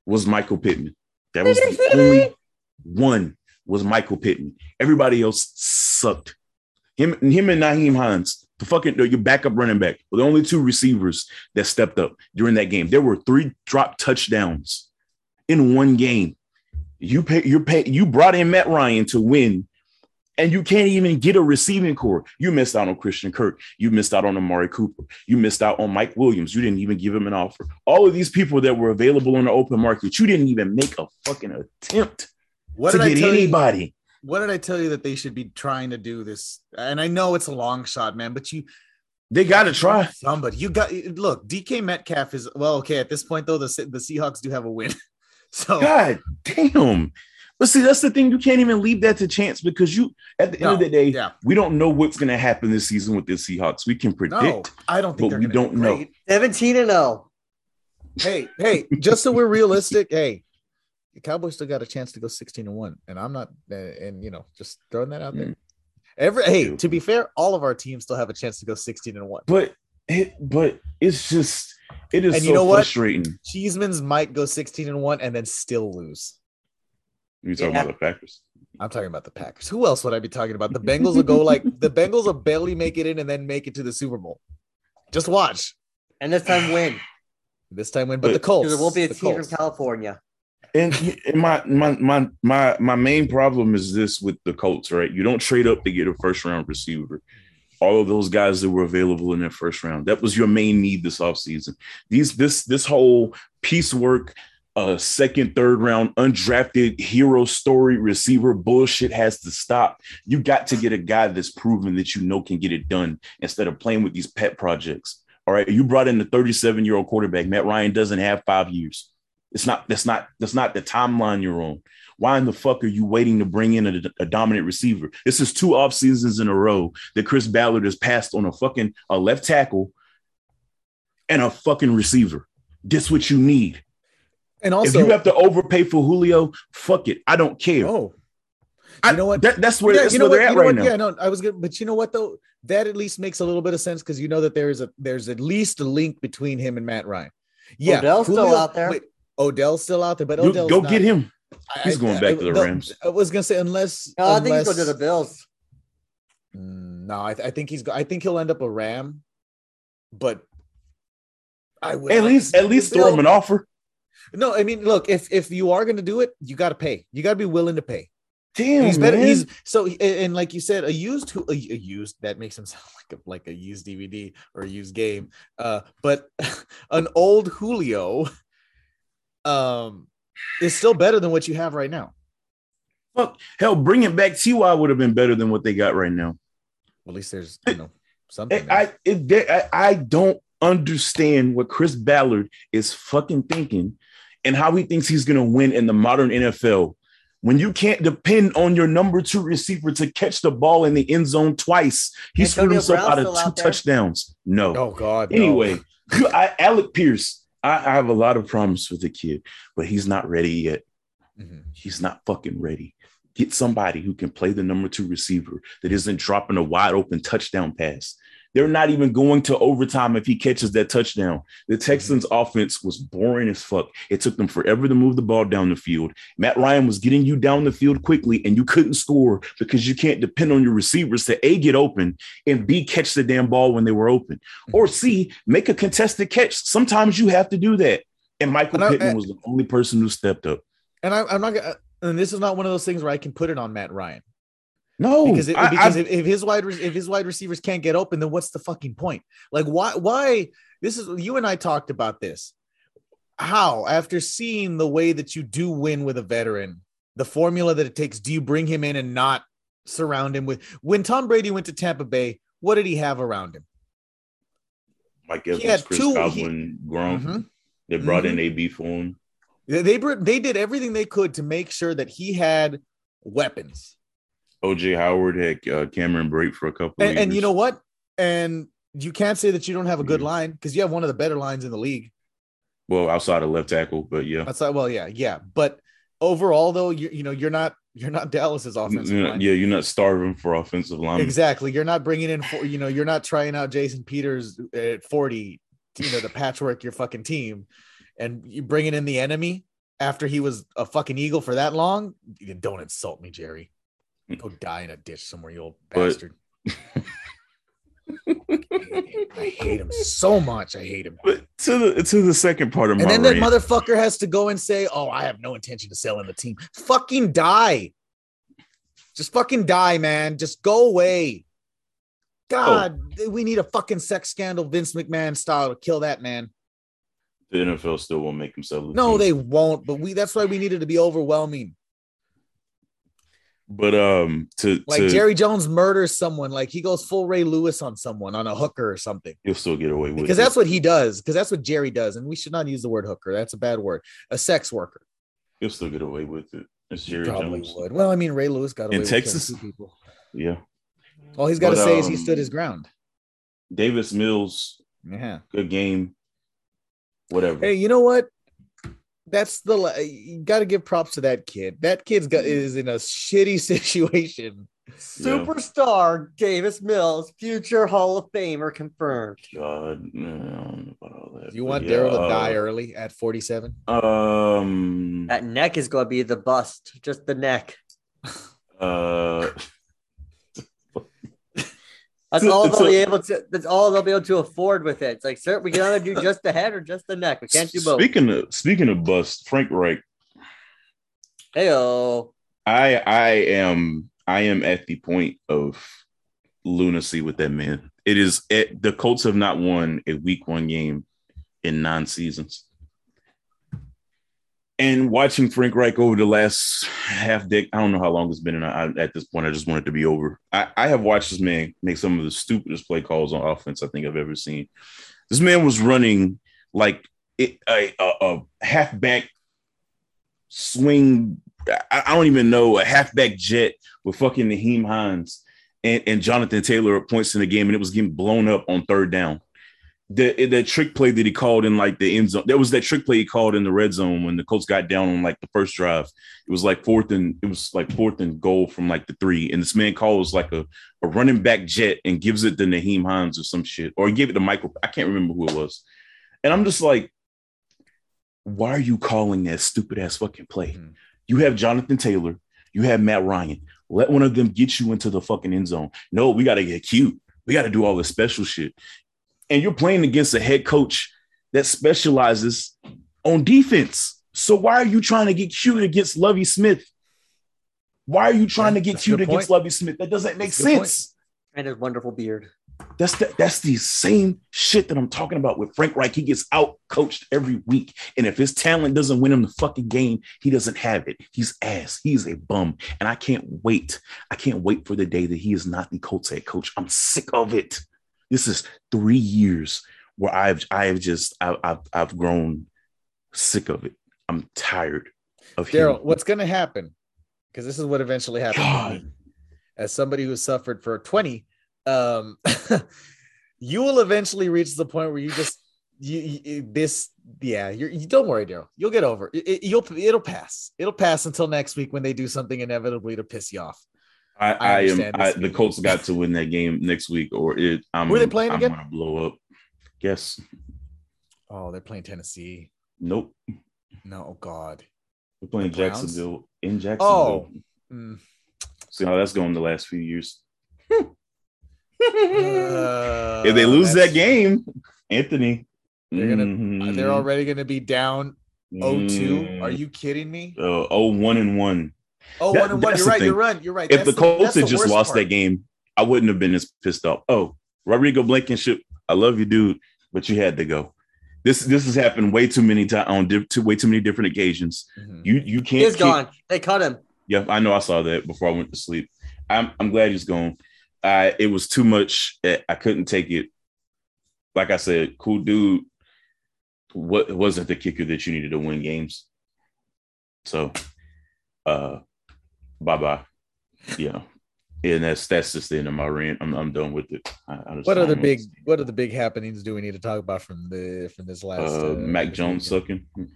was Michael Pittman. That was the only one was Michael Pittman. Everybody else sucked. Him, him and Nyheim Hines, the fucking your backup running back, were the only two receivers that stepped up during that game. There were three drop touchdowns in one game. You pay, you pay, you brought in Matt Ryan to win and you can't even get a receiving corps. You missed out on Christian Kirk. You missed out on Amari Cooper. You missed out on Mike Williams. You didn't even give him an offer. All of these people that were available on the open market, you didn't even make a fucking attempt What to did I get tell you? anybody. What did I tell you that they should be trying to do this? And I know it's a long shot, man, but you They got to try. somebody. You got look. DK Metcalf is well, okay. At this point, though, the the Seahawks do have a win. So God damn. But see, that's the thing. You can't even leave that to chance because you, at the end No, of the day, yeah. we don't know what's going to happen this season with the Seahawks. We can predict. no, I don't think but we don't know. 17 and oh. 0. Hey, hey, just so we're realistic, hey, the Cowboys still got a chance to go 16 and one, and I'm not. Uh, and you know, just throwing that out there. Mm. Every hey, to be fair, all of our teams still have a chance to go 16 and one. But it, but it's just it is And so you know what? frustrating. Cheeseman's might go 16 and one and then still lose. You talking Yeah. about the Packers? I'm talking about the Packers. Who else would I be talking about? The Bengals will go like the Bengals will barely make it in and then make it to the Super Bowl. Just watch And this time win. this time win. But But- the Colts, Because there won't be a team Colts. from California. And, and my, my my my my main problem is this with the Colts, right? You don't trade up to get a first round receiver. All of those guys that were available in that first round. That was your main need this offseason. These this this whole piecework, uh second, third round, undrafted hero story receiver bullshit has to stop. You got to get a guy that's proven that you know can get it done instead of playing with these pet projects. All right. You brought in the 37 year old quarterback. Matt Ryan doesn't have five years. It's not that's not that's not the timeline you're on. Why in the fuck are you waiting to bring in a, a dominant receiver? This is two off seasons in a row that Chris Ballard has passed on a fucking a left tackle and a fucking receiver. This what you need. And if also, you have to overpay for Julio, fuck it. I don't care. oh, I- you know what? That, that's where Yeah, that's you know where what? they're You at know right what? now. Yeah, no, I was good, but you know what though? That at least makes a little bit of sense because you know that there is a there's at least a link between him and Matt Ryan. Yeah, Odell's still out there. wait, Odell's still out there, but You- Odell's go not- get him. I- He's going I- back to the no, Rams. I was gonna say unless No, I think he's unless- going to the Bills. Mm, No, I, th- I think he's. go- I think he'll end up a Ram, but I would At least at least throw him an offer. No, I mean, look, if if you are going to do it, you got to pay. You got to be willing to pay. Damn, he's better. man. He's so, and- like you said, a used, a, a used that makes him sound like a like a used DVD or a used game. Uh, but an old Julio, um, is still better than what you have right now. Fuck, hell, bringing back Ty would have been better than what they got right now. Well, at least there's you know something. there. I, it, I I don't understand what Chris Ballard is fucking thinking and how he thinks he's gonna win in the modern NFL when you can't depend on your number two receiver to catch the ball in the end zone twice. He screwed himself Brown out of two out touchdowns. No. oh God. no. Anyway, I, Alec Pierce, I, I have a lot of promise with the kid, but he's not ready yet. Mhm. He's not fucking ready. Get somebody who can play the number two receiver that isn't dropping a wide open touchdown pass. They're not even going to overtime if he catches that touchdown. The mhm. Texans' offense was boring as fuck. It took them forever to move the ball down the field. Matt Ryan was getting you down the field quickly, and you couldn't score because you can't depend on your receivers to A, get open, and B, catch the damn ball when they were open. Mm-hmm. Or C, make a contested catch. Sometimes you have to do that. And Michael And Pittman I- was the only person who stepped up. And I, I'm not gonna. And this is not one of those things where I can put it on Matt Ryan No, because it, I- because I- if, if his wide re- if his wide receivers can't get open, then what's the fucking point? Like why why this is you and I talked about this. How after seeing the way that you do win with a veteran, the formula that it takes, do you bring him in and not surround him with? When Tom Brady went to Tampa Bay, what did he have around him? Mike he Evans, had Chris two- Godwin, Gronk. Mhm. They brought in AB for him. They they they did everything they could to make sure that he had weapons. OJ Howard had uh, Cameron Brate for a couple. And, and you know what? And you can't say that you don't have a good Mhm. line because you have one of the better lines in the league. well, outside of left tackle, but yeah, like, well, yeah, yeah. But overall, though, you you know you're not you're not Dallas's offensive You're not- line. yeah, you're not starving for offensive line. Exactly. You're not bringing in for you know you're not trying out Jason Peters at 40, you know, the patchwork your fucking team, and you bringing in the enemy after he was a fucking eagle for that long. Don't insult me, Jerry. Go die in a ditch somewhere, you old But- bastard. I hate him so much. I hate him. But to the to the second part of And my and then that rant, motherfucker has to go and say, "Oh, I have no intention of selling the team." Fucking die. Just fucking die, man. Just go away. God, oh. we need a fucking sex scandal, Vince McMahon style, to kill that man. the NFL still won't make him sell the No, team. they won't. But we that's why we needed to be overwhelming. But um, to Like to, Jerry Jones murders someone, like he goes full Ray Lewis on someone on a hooker or something. he'll still get away with it. Because it. that's what he does. Because that's what Jerry does. And we should not use the word hooker. That's a bad word. A sex worker. he'll still get away with it. It's Jerry Probably Jones. would. Well, I mean, Ray Lewis got away In with Texas? people. Yeah, All he's got to say is he um, stood his ground. Davis Mills, Yeah. good game. Whatever. Hey, you know what? That's the la- you got to give props to that kid. That kid's got is in a shitty situation. Superstar Davis Mills, future Hall of Famer confirmed. God, no, I don't know about all that. You want yeah, Daryl to uh, die early at 47? Um, That neck is going to be the bust, just the neck. uh, That's all they'll be able to. That's all they'll be able to afford with it. It's like, sir, we can either do just the head or just the neck. We can't do both. Speaking of speaking of bust, Frank Reich, Heyo. I I am I am at the point of lunacy with that man. It is it, the Colts have not won a week one game in nine seasons. And watching Frank Reich over the last half decade, I don't know how long it's been, and I, at this point, I just want it to be over. I, I have watched this man make some of the stupidest play calls on offense I think I've ever seen. This man was running like it, a, a, a halfback swing. I, I don't even know a halfback jet with fucking Nyheim Hines and, and Jonathan Taylor at points in the game, and it was getting blown up on third down. The the trick play that he called in like the end zone. There was that trick play he called in the red zone when the Colts got down on like the first drive. It was like fourth and it was like fourth and goal from like the three. And this man calls like a, a running back jet and gives it to Nyheim Hines or some shit. Or he gave it to Michael. I can't remember who it was. And I'm just like, why are you calling that stupid ass fucking play? Mhm. You have Jonathan Taylor, you have Matt Ryan. Let one of them get you into the fucking end zone. No, we got to get cute. We got to do all this special shit. And you're playing against a head coach that specializes on defense. So why are you trying to get cute against Lovie Smith? Why are you trying to get That's cute against. Lovie Smith? That doesn't make That's a good point. sense. And his wonderful beard. That's the, that's the same shit that I'm talking about with Frank Reich. He gets out coached every week, and if his talent doesn't win him the fucking game, he doesn't have it. He's ass. He's a bum, and I can't wait. I can't wait for the day that he is not the Colts head coach. I'm sick of it. This is three years where I've I have just I've I've, I've grown sick of it. I'm tired of Daryl, what's going to happen? Because this is what eventually happened. to me. As somebody who suffered for 20, um, you will eventually reach the point where you just you, you this yeah you're, you don't worry Daryl you'll get over it, it you'll it'll pass it'll pass until next week when they do something inevitably to piss you off I, I I, am. I, the Colts got to win that game next week, or it. I'm, Who are they playing I'm again? Gonna blow up. Guess. oh they're playing Tennessee Nope. no oh god We're playing The Browns? Jacksonville in Jacksonville. oh mm. See how that's going the last few years. Uh, if they lose that game, Anthony, They're gonna- mhm, they're already going to be down 0-2 are mm, you kidding me Uh, oh, one and one. Oh That- one and one you're right you're right you're right If That's the Colts had just lost part. that game, I wouldn't have been as pissed off. Oh, Rodrigo Blankenship, I love you, dude, but you had to go. This this has happened way too many times on di- too, way too many different occasions. Mhm. You you can't. He's gone. They cut him. Yeah, I know. I saw that before I went to sleep. I'm I'm glad he's gone. I it was too much. I couldn't take it. Like I said, cool dude. What wasn't the kicker that you needed to win games? So, uh, bye bye. Yeah, and that's that's just the end of my rant. I'm I'm done with it. I, I What other know. big what the big happenings do we need to talk about from the from this last uh, uh, Mac Jones weekend? sucking?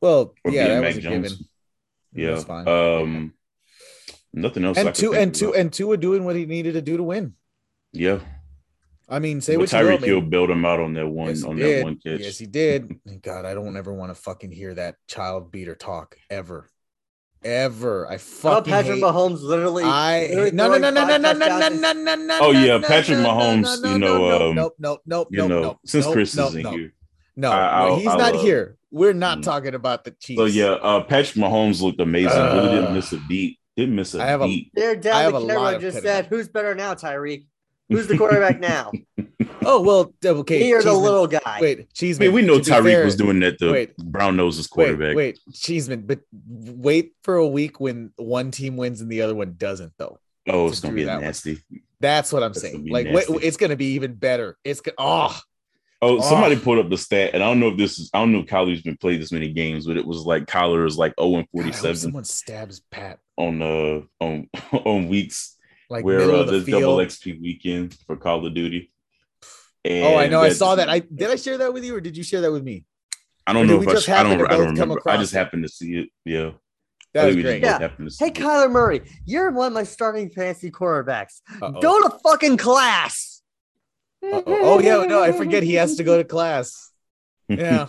Well, Or yeah, that Mac was a Jones? given. Yeah. That's fine. Um, nothing else. And two and two and Tua doing what he needed to do to win. Yeah. I mean, say But what Tyreek Hill bailed him out on that one Yes, on did. that one catch. Yes, he did. God, I don't ever want to fucking hear that child beater talk ever, ever. I Oh, fucking Patrick hate. Mahomes literally. I literally no no no throwing no no no no no no no. Oh, yeah, Patrick no, no, Mahomes, you know, um, nope, nope, nope, you know, since Chris isn't here. No, he's not uh, here. We're not mm. talking about the Chiefs. So yeah, uh, Patrick Mahomes looked amazing. really didn't Uh, miss a beat. Didn't miss a I have a- beat. There I down the camera just said, "Who's better now, Tyreek? Who's the quarterback now? Oh well, okay. Me or the little guy?" Wait, I Cheeseman. mean, we know to Tyreek fair- was doing that to wait, Brown Nose's Wait, quarterback. wait, Cheeseman, but wait for a week when one team wins and the other one doesn't, though. Oh, it's gonna be that one. nasty. That's what I'm That's saying. Like, wait, it's gonna be even better. It's gonna. Oh, Oh, somebody Oh. put up the stat, and I don't know if this is. I don't know if Kyler's been played this many games, but it was like Kyler is like 0 and God, I hope 47 someone stabs Pat on uh on on weeks like where uh, of the there's double. XP weekend for Call of Duty. Oh, I know. I saw that. I did. I share that with you, or did you share that with me? I don't know if I, just sh- I don't. I don't both come remember. I just happened to see it. Yeah. That was great. Yeah. both happened to see Hey, it. Kyler Murray, you're one of my starting fantasy quarterbacks. Uh-oh. Go to fucking class. Uh-oh. Oh yeah, no, I forget he has to go to class. Yeah,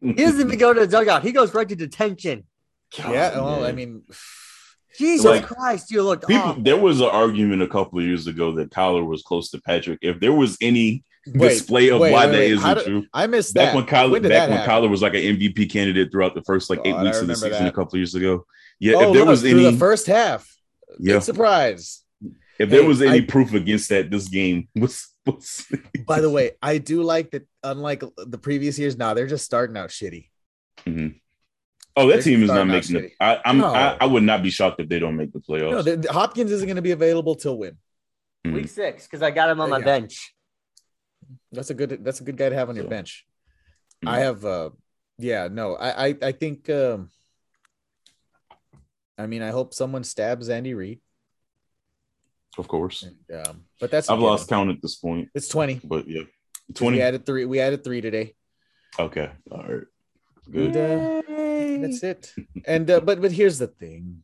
He doesn't even go to the dugout. He goes right to detention. yeah. Well, I mean, Jesus Like, Christ, you look People, awful. there was an argument a couple of years ago that Kyler was close to Patrick. If there was any wait, display of wait, why wait, that wait. isn't do- true, I missed back that. when Kyler, when back when happen? Kyler was like an MVP candidate throughout the first like eight weeks of the season that. a couple of years ago. Yeah, oh, if there look, was any, the first half. yeah, surprise. if there Hey, was any I- proof against that, this game was. was By the way, I do like that. Unlike the previous years, now they're just starting out shitty. Mhm. Oh, that They're team is not making shitty. it. I, I'm. No. I, I would not be shocked if they don't make the playoffs. No, the, the Hopkins isn't going to be available till when. Mhm. Week six, because I got him on my Yeah. bench. That's a good. That's a good guy to have on your So, bench. Mhm. I have. uh Yeah, no, I, I, I think. um I mean, I hope someone stabs Andy Reid. Of course, And, um, but that's. I've lost count at this point, It's twenty. but yeah, 20. twenty. We added three. We added three today. Okay, all right, good. And, uh, That's it. And uh, but but here's the thing.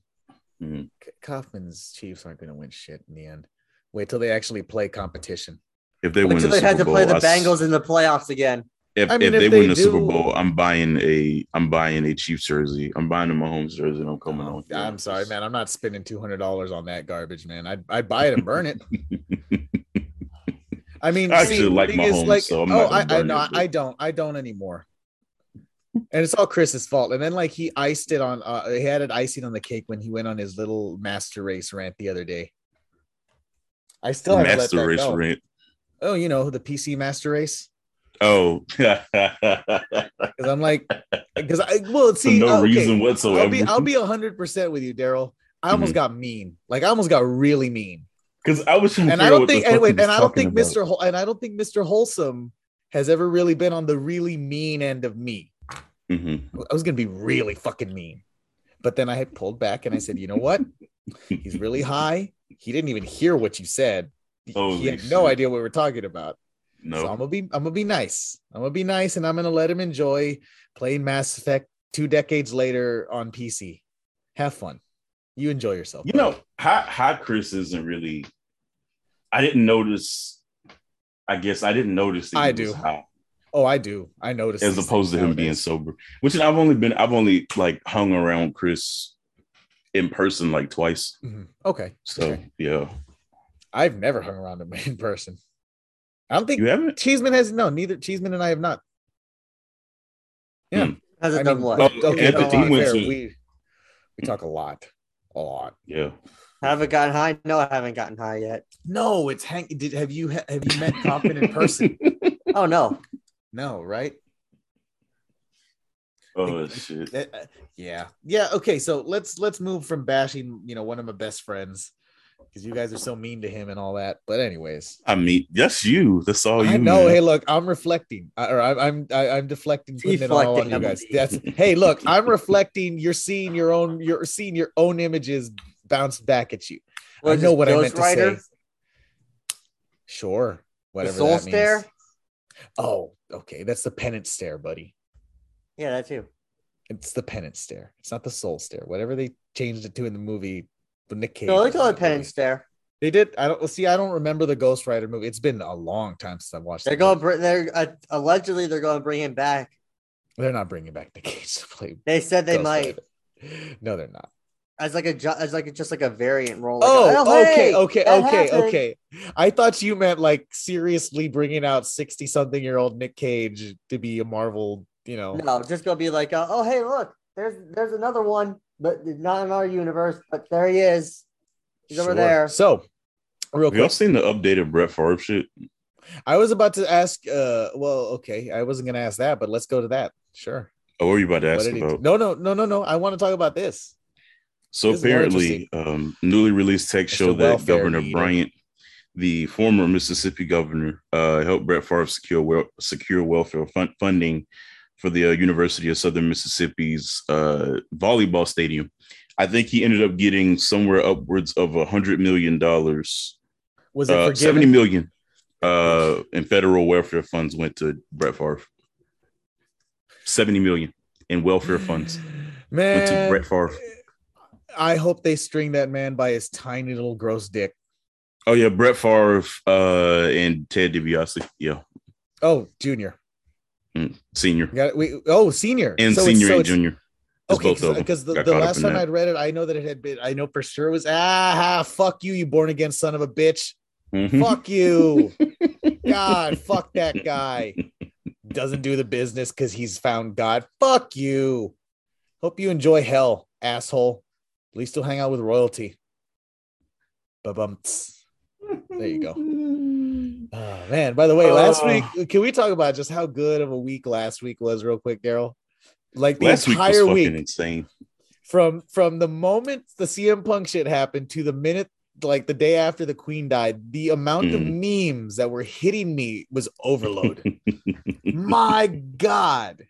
Mhm. Kaufman's Chiefs aren't going to win shit in the end. Wait till they actually play competition. If they win Until the they had Super to play the I s- Bengals in the playoffs again. If, I mean, if if they, win they the Super Bowl, I'm buying a I'm buying a Chiefs jersey. I'm buying a Mahomes jersey. and I'm coming Oh, on. I'm sorry, man. I'm not spending two hundred dollars on that garbage, man. I'd I'd buy it and burn it. I mean, I actually see, like Mahomes, is, so I'm oh, not gonna I, I no, it, I don't, I don't anymore. And it's all Chris's fault. And then like he iced it on, uh, he had it icing on the cake when he went on his little master race rant the other day. I still haven't let Master that race go. rant. Oh, you know the PC master race. Oh, Because I'm like, because I well for see, no okay, reason whatsoever. I'll be I'll be hundred percent with you, Daryl. I almost Mhm. got mean. Like I almost got really mean. Because I was And I don't think fuck and, I don't think about. Mr. Hol- and I don't think Mr. Wholesome has ever really been on the really mean end of me. Mhm. I was gonna be really fucking mean. But then I had pulled back and I said, you know what? He's really high. He didn't even hear what you said. He- Holy he had no idea what we were talking about. No, So I'm gonna be I'm gonna be nice. I'm gonna be nice and I'm gonna let him enjoy playing Mass Effect two decades later on PC. Have fun. You enjoy yourself. you buddy. know, hot hot Chris isn't really. I didn't notice. I guess I didn't notice I do. hot Oh, I do. I noticed as opposed to him being sober. Which I've only been I've only like hung around Chris in person like twice. Mhm. Okay. So Okay. yeah, I've never hung around him in person. I don't think you haven't. Cheeseman has no. Neither Cheeseman and I have not. Yeah. Hmm. Hasn't done what? Okay, Anthony no, to went fair, we we talk a lot, a lot. Yeah, Haven't gotten high? No, I haven't gotten high yet. No, it's Hank. Did have you have you met Kaufman in person? Oh no. No, right? Oh shit. Uh, yeah, yeah. Okay, so let's let's move from bashing, you know, one of my best friends because you guys are so mean to him and all that. But anyways, I mean, that's you. That's all you. I know. man. Hey, look, I'm reflecting, I- or I'm I'm I, I'm deflecting, putting it all on you guys. That's hey, look, I'm reflecting. You're seeing your own. You're seeing your own images bounce back at you. I know what I Ghost meant to say. Sure, The whatever soul that stare? means. Oh, okay, that's the penance stare, buddy. Yeah, that too. It's the penance stare. It's not the soul stare. Whatever they changed it to in the movie, the Nick Cage. No, they was call in it the penance movie. stare. They did. I don't see. I don't remember the Ghost Rider movie. It's been a long time since I've watched. It. They're going. They're uh, allegedly they're going to bring him back. They're not bringing back Nick Cage to play. They said they Ghost might Rider. No, they're not. as like a ju- as like a, just like a variant role. Like Oh, okay, hey, okay, that okay, happened." okay. I thought you meant like seriously bringing out sixty-something-year-old Nick Cage to be a Marvel. You know, No, just gonna be like, uh, oh hey, look, there's there's another one, but not in our universe, but there he is. He's over there. So, real Have y'all seen the updated Brett Favre shit? I was about to ask. Uh, well, okay, I wasn't going to ask that, but let's go to that. Sure. Oh, what were you about to ask did he about? No, no, no, no, no. I want to talk about this. So This apparently, um, newly released text Mr. show that Governor Leader. Bryant, the former Mississippi governor, uh, helped Brett Favre secure wel- secure welfare fund- funding for the uh, University of Southern Mississippi's uh, volleyball stadium. I think he ended up getting somewhere upwards of a hundred million dollars, Was it uh, seventy million, uh, in federal welfare funds went to Brett Favre. 70 million in welfare funds. Went to Brett Favre. I hope they string that man by his tiny little gross dick. Oh yeah, Brett Favre uh, and Ted DiBiase. Yeah, Oh, junior. Mm, senior got we oh senior and So senior so and junior. Okay, both of them. because the, the last time that. I'd read it, I know that it had been. I know for sure it was ah fuck you, you born again son of a bitch. Mhm. Fuck you, God, fuck that guy. Doesn't do the business because he's found God. Fuck you. Hope you enjoy hell, asshole. At least you'll hang out with royalty. Ba-bum. There you go. Oh man, by the way, last Oh. week, can we talk about just how good of a week last week was, real quick, Daryl? Like the Last week was entire fucking week, insane. from from the moment the CM Punk shit happened to the minute like the day after the Queen died, the amount of memes that were hitting me was overloaded. My God,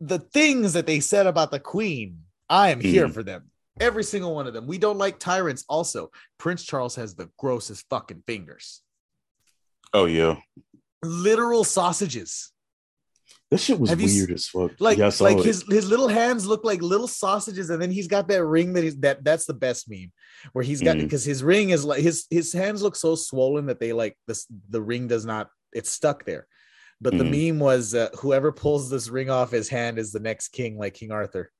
the things that they said about the Queen, I am here Mhm. for them. Every single one of them. We don't like tyrants. Also, Prince Charles has the grossest fucking fingers. Oh yeah, Literal sausages. that shit was Have you weird as fuck. Like, yeah, like it. his his little hands look like little sausages, and then he's got that ring that he's that that's the best meme where he's got Mhm. because his ring is like his his hands look so swollen that they like this the ring does not it's stuck there. But Mhm. the meme was uh, whoever pulls this ring off his hand is the next king, like King Arthur.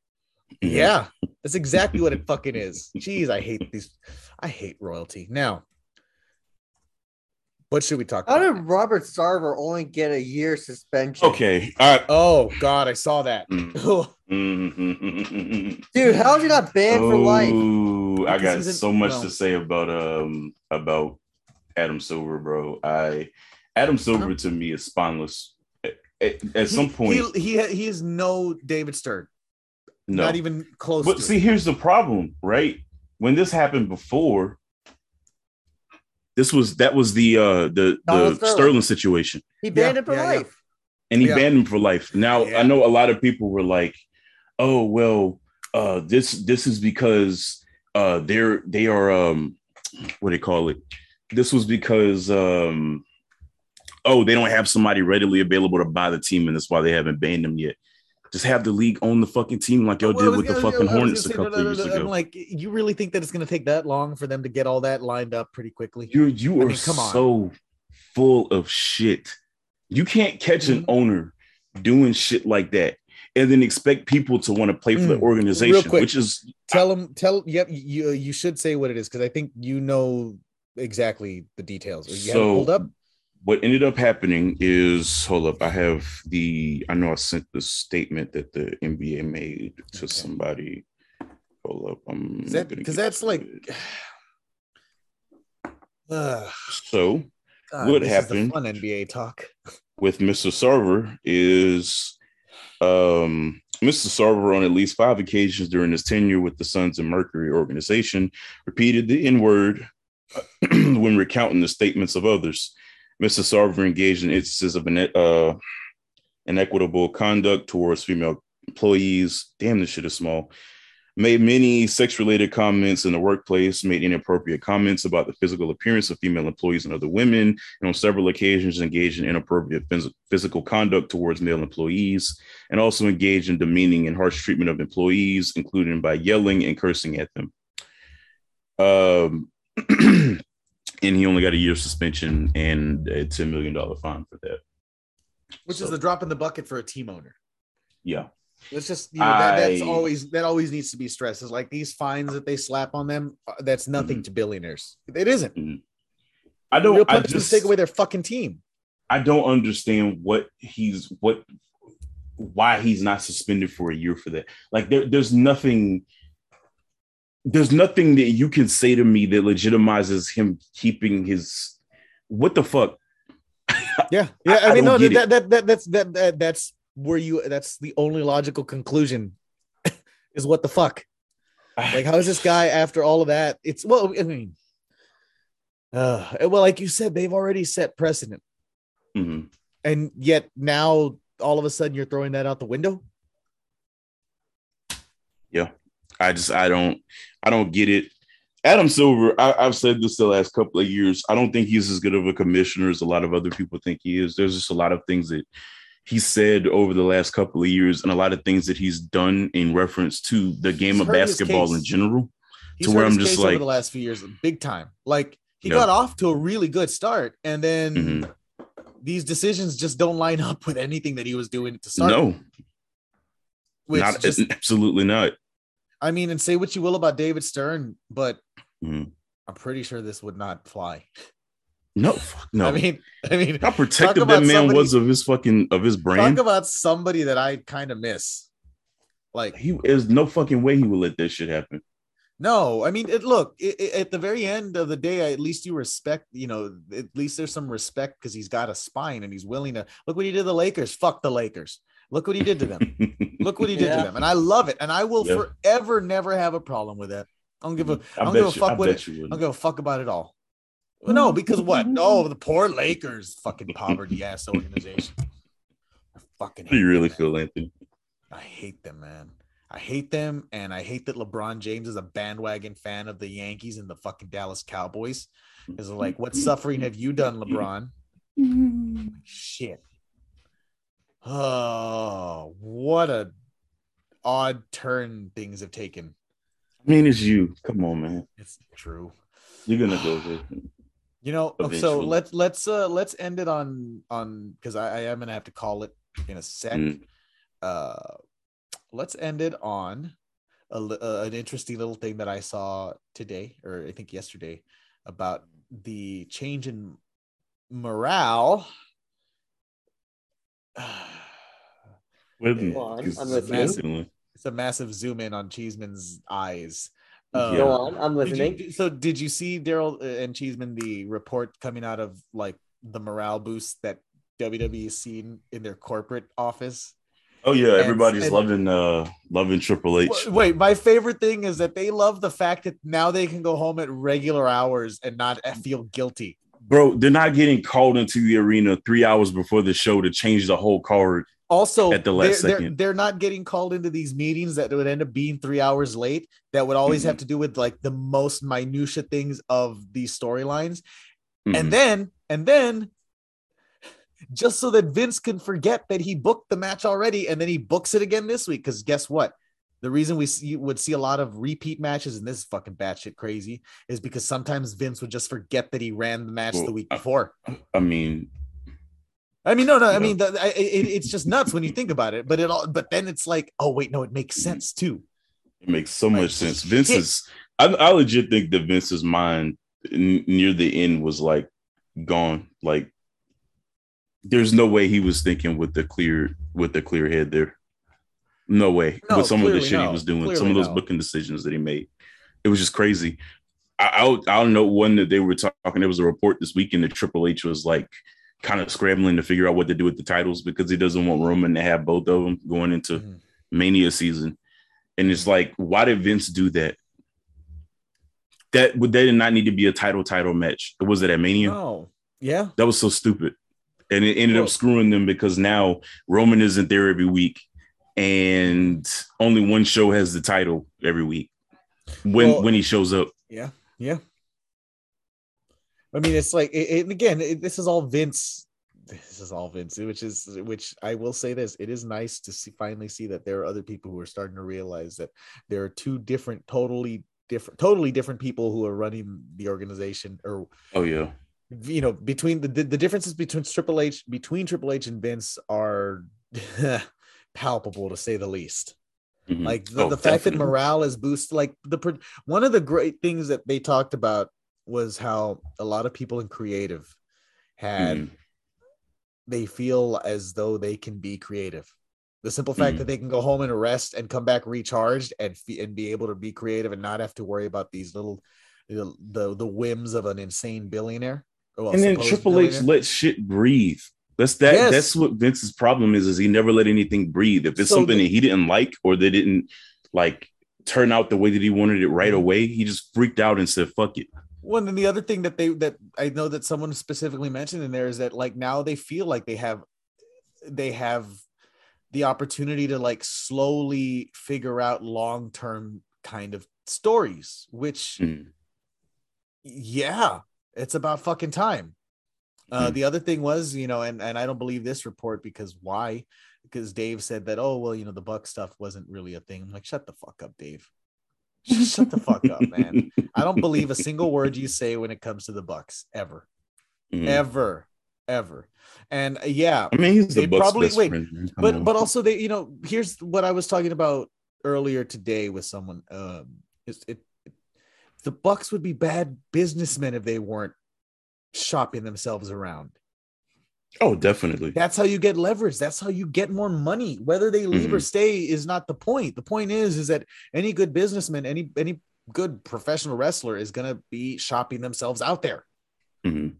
Mhm. Yeah, that's exactly what it fucking is. Jeez, I hate these. I hate royalty. Now, what should we talk How about? did Robert Sarver only get a year suspension? Okay, all right. Oh God, I saw that. Mm. Oh. Dude, how is he not banned for life? I got so much well- to say about um about Adam Silver, bro. I Adam Silver to me is spineless. At, at- at some he- point, he he, he is no David Stern. no. Not even close. But to see, it. here's the problem, right? When this happened before, this was that was the uh the Donald the Sterling. Sterling situation. He banned Yeah, him for yeah, yeah. life. and he Yeah. banned him for life. Now Yeah. I know a lot of people were like, "Oh well, uh, this this is because uh, they're they are um, what do they call it? This was because um, oh they don't have somebody readily available to buy the team, and that's why they haven't banned them yet. Just have the league own the fucking team like y'all Well, did with the fucking Hornets a couple no, no, no, years no, I'm ago. like, you really think that it's going to take that long for them to get all that lined up pretty quickly? You you I are mean, come on. so full of shit. You can't catch an Mhm. owner doing shit like that and then expect people to want to play for the Mm, organization, quick. which is Tell them. Tell. Yep. You you should say what it is because I think you know exactly the details. You have it So- pulled up. What ended up happening is hold up, I have the I know I sent the statement that the NBA made to Okay. somebody. Hold up, I'm Is that because that's like. Ugh, so God, What happened? fun NBA talk. with Mr. Sarver is um, Mr. Sarver on at least five occasions during his tenure with the Suns and Mercury organization repeated the N word when recounting the statements of others. Mr. Sarver engaged in instances of ine- uh, inequitable conduct towards female employees. Damn, this shit is small. Made many sex related comments in the workplace, made inappropriate comments about the physical appearance of female employees and other women, and on several occasions engaged in inappropriate phys- physical conduct towards male employees, and also engaged in demeaning and harsh treatment of employees, including by yelling and cursing at them. Um, and he only got a year suspension and a $10 million fine for that. Which So- is the drop in the bucket for a team owner. Yeah. It's just you know, that, that's I- always that always needs to be stressed. Is like these fines that they slap on them. uh, That's nothing Mhm. to billionaires. It isn't. I don't, Real I just, take away their fucking team. I don't understand what he's, what, why he's not suspended for a year for that. Like there, there's nothing, there's nothing that you can say to me that legitimizes him keeping his, what the fuck? Yeah, yeah. I- I, mean, no, that, that that that's that, that that's where you. That's the only logical conclusion. is what the fuck? Like, how is this guy after all of that? It's well, I mean, uh, well, like you said, they've already set precedent, Mhm. and yet now all of a sudden you're throwing that out the window. I just I don't I don't get it. Adam Silver, I, I've said this the last couple of years. I don't think he's as good of a commissioner as a lot of other people think he is. There's just a lot of things that he said over the last couple of years and a lot of things that he's done in reference to the game He's of basketball in general. He's to where I'm just case over like- the last few years, big time. Like he Yeah. got off to a really good start, and then Mhm. these decisions just don't line up with anything that he was doing to start. No, not just, absolutely not. I mean, and say what you will about David Stern, but Mhm. I'm pretty sure this would not fly. No, fuck no. I mean, I mean, how protective that man somebody- was of his fucking of his brand. talk about somebody that I kind of miss. Like, he there's no fucking way he would let this shit happen. no, I mean, it, look, it, it- at the very end of the day, at least you respect, you know, at least there's some respect because he's got a spine and he's willing to look what he did to the Lakers. Fuck the Lakers. Look what he did to them. Look what he did Yeah. to them. And I love it. And I will Yeah. forever never have a problem with that. I don't give a I, I don't give a fuck I with it. I don't give a fuck about it all. Well, no, because what? No, oh, the poor Lakers, fucking poverty ass organization. I fucking How do you really them, man. feel, Anthony? I hate them, man. I hate them, and I hate that LeBron James is a bandwagon fan of the Yankees and the fucking Dallas Cowboys. Is like, what suffering have you done, LeBron? Shit. Oh, what a odd turn things have taken. I mean, it's you. Come on, man. It's true. You're gonna go there. You know, so let's let's uh let's end it on on because I, I am gonna have to call it in a sec. Mm. Uh, let's end it on a, li- uh, an interesting little thing that I saw today, or I think yesterday, about the change in morale. With Go on, because I'm listening. instantly. It's a massive zoom in on Cheeseman's eyes. Yeah. Um, Go on, I'm Did listening. you, so did you see Daryl uh, and Cheeseman the report coming out of like the morale boost that WWE is seeing in their corporate office? Oh yeah, And- everybody's and- loving uh loving Triple H. Wait, Wait, my favorite thing is that they love the fact that now they can go home at regular hours and not feel guilty. Bro, they're not getting called into the arena three hours before the show to change the whole card. Also, At the last they're, they're, second. they're not getting called into these meetings that would end up being three hours late. That would always Mm-hmm. have to do with like the most minutia things of these storylines. Mhm. and then and then just so that Vince can forget that he booked the match already and then he books it again this week because guess what the reason we see, would see a lot of repeat matches and this is fucking batshit crazy is because sometimes Vince would just forget that he ran the match the week before. I mean, I mean, no, no, I mean, the, I, it, it's just nuts when you think about it. But it all, but then it's like, oh wait, no, it makes mm-hmm. sense too. it makes so Like, much sense. Vince shit. is I, I legit think that Vince's mind n- near the end was like gone. Like there's no way he was thinking with the clear with the clear head there. No way. No, with some of the shit no. he was doing, some of those no. booking decisions that he made. It was just crazy. I, I don't- I don't know one that they were talking. There was a report this weekend that Triple H was like kind of scrambling to figure out what to do with the titles because he doesn't want Roman to have both of them going into Mhm. Mania season. And it's like, why did Vince do that? That would that did not need to be a title title match. Was it at Mania? No, yeah, That was so stupid. And it ended up screwing them because now Roman isn't there every week and only one show has the title every week when Well- when he shows up. yeah, yeah. I mean, it's like, it, it- again, it, this is all Vince. This is all Vince, which is, which I will say this: it is nice to see finally see that there are other people who are starting to realize that there are two different, totally different, totally different people who are running the organization, or Oh yeah. you know, between the the, the differences between Triple H, between Triple H and Vince are palpable to say the least. Mhm. like the, Oh, the fact that morale is boosted like the one of the great things that they talked about was how a lot of people in creative had Mhm. they feel as though they can be creative the simple fact Mhm. that they can go home and rest and come back recharged and fe- and be able to be creative and not have to worry about these little the the, the whims of an insane billionaire Well, and then Triple H let shit breathe. That's that. Yes. That's what Vince's problem is. Is he never let anything breathe. If it's So something that he didn't like or they didn't like turn out the way that he wanted it Mm-hmm. right away, he just freaked out and said, "Fuck it." One and the other thing that they that I know that someone specifically mentioned in there is that like now they feel like they have they have the opportunity to like slowly figure out long-term kind of stories, which Mm. yeah, it's about fucking time. Uh, Hmm. The other thing was, you know, and and I don't believe this report because why? Because Dave said that, oh well, you know, the Buck stuff wasn't really a thing. I'm like, shut the fuck up, Dave. Shut the fuck up, man. I don't believe a single word you say when it comes to the Bucks ever, Mhm. ever, ever. And uh, yeah, I mean, he's the Bucks probably- wait, friend, but but also they, you know, here's what I was talking about earlier today with someone. Um, it the Bucks would be bad businessmen if they weren't shopping themselves around. oh, definitely. That's how you get leverage. That's how you get more money. Whether they leave or stay is not the point. The point is, is that any good businessman, any any good professional wrestler is gonna be shopping themselves out there. Mhm.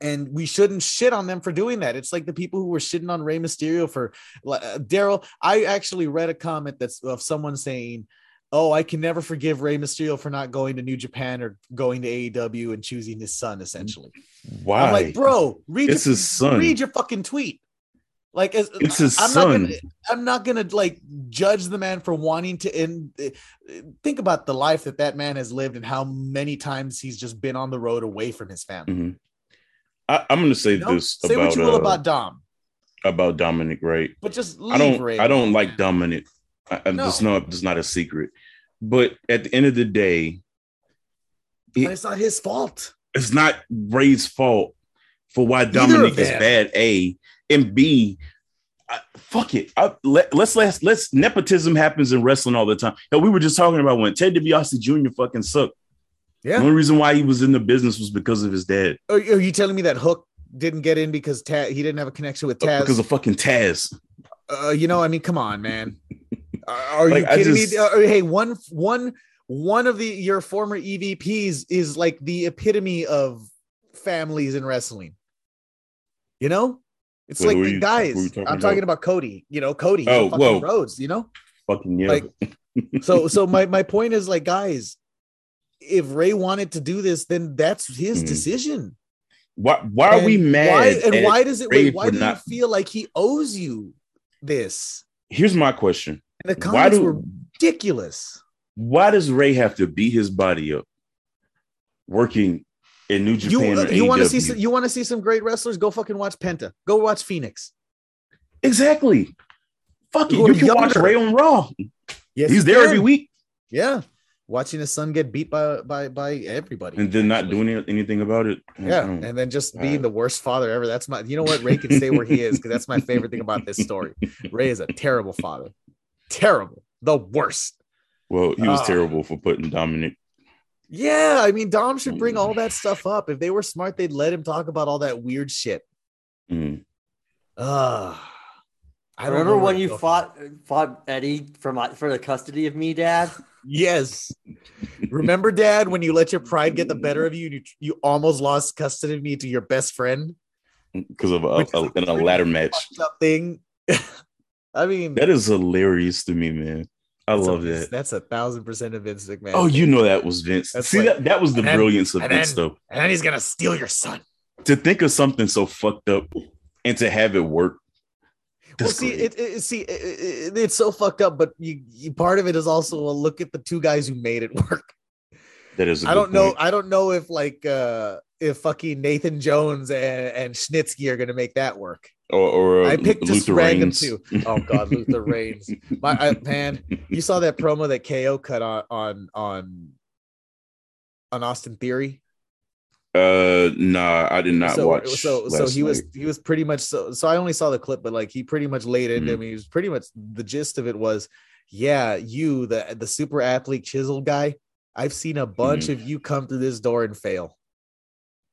And we shouldn't shit on them for doing that. It's like the people who were shitting on Rey Mysterio for uh, Daryl. I actually read a comment that's of someone saying, "Oh, I can never forgive Rey Mysterio for not going to New Japan or going to AEW and choosing his son." Essentially, Why? I'm like, bro, read It's your, his son. Read your fucking tweet. Like, as, It's his I'm son. not gonna, I'm not gonna like judge the man for wanting to end. Think about the life that that man has lived and how many times he's just been on the road away from his family. Mhm. I, I'm going to say You know? this Say about what you will uh, about Dom, about Dominic, right? but just leave I don't Rey I don't like Dominic. I, No. That's not that's not a secret. But at the end of the day, And it's not his fault. it's not Rey's fault for why Dominic is bad. A and B. I, fuck it. I, let, let's let's let's nepotism happens in wrestling all the time. Hell, we were just talking about when Ted DiBiase Jr. fucking sucked. Yeah. The only reason why he was in the business was because of his dad. Are, are you telling me that Hook didn't get in because Taz, he didn't have a connection with Taz? Because of fucking Taz. uh, you know, I mean, come on, man. Are, are Like, you kidding just- me? Uh, hey, one, one, one of the your former EVPs is like the epitome of families in wrestling. You know, it's Wait, like are you- guys. who are you talking I'm talking about? Cody. You know, Cody. Oh, whoa. Rhodes. You know, Fucking yeah. Like, so so my my point is like, guys, if Rey wanted to do this, then that's his Mhm. decision. why why are we mad? Why, and why does it? Rey Wait, why do not- you feel like he owes you this? Here's my question. And the Why comments do- were ridiculous. Why does Rey have to beat his body up working in New Japan? or uh, you want to see some, you want to see some great wrestlers? Go fucking watch Penta. Go watch Phoenix. exactly. Fuck it. Or You can watch. Rey on Raw. Yes, He's there can. every week Yeah, watching his son get beat by by by everybody, and then not doing any- anything about it. Yeah, and then just being Alright. the worst father ever. That's my. You know what? Rey can stay where he is because that's my favorite thing about this story. Rey is a terrible father. Terrible. The worst. Well, he was Ah. terrible for putting Dominic. Yeah, I mean, Dom should bring all that stuff up. If they were smart, they'd let him talk about all that weird shit. Mm. Uh, I Remember when you fought fought Eddie for my for the custody of me, Dad? Yes. Remember, Dad, when you let your pride get the better of you, and you you almost lost custody of me to your best friend. Because of a, a, a in a ladder match. Fucked thing. I mean, That is hilarious to me, man. I that's a- love that. That's a thousand percent of Vince McMahon. Oh, you know that was Vince. That's See like- that that was the and then- brilliance of Vince, then- though. and then he's gonna steal your son. To think of something so fucked up and to have it work. Well, see, it, it see, it, it- it's so fucked up, but you, you part of it is also a look at the two guys who made it work. that is. I I don't know. I don't know if like uh if fucking Nathan Jones and, and Snitsky are gonna make that work. Or, or uh, I picked just Luther random too. Oh god, Luther Reigns. My I, man, you saw that promo that KO cut on on on on Austin Theory. Uh, nah, I did not so watch. so so he was he was pretty much so so I only saw the clip, but like he pretty much laid into Mhm. him. He was pretty much the gist of it was, yeah, you the the super athlete chiseled guy. I've seen a bunch Mm-hmm. of you come through this door and fail.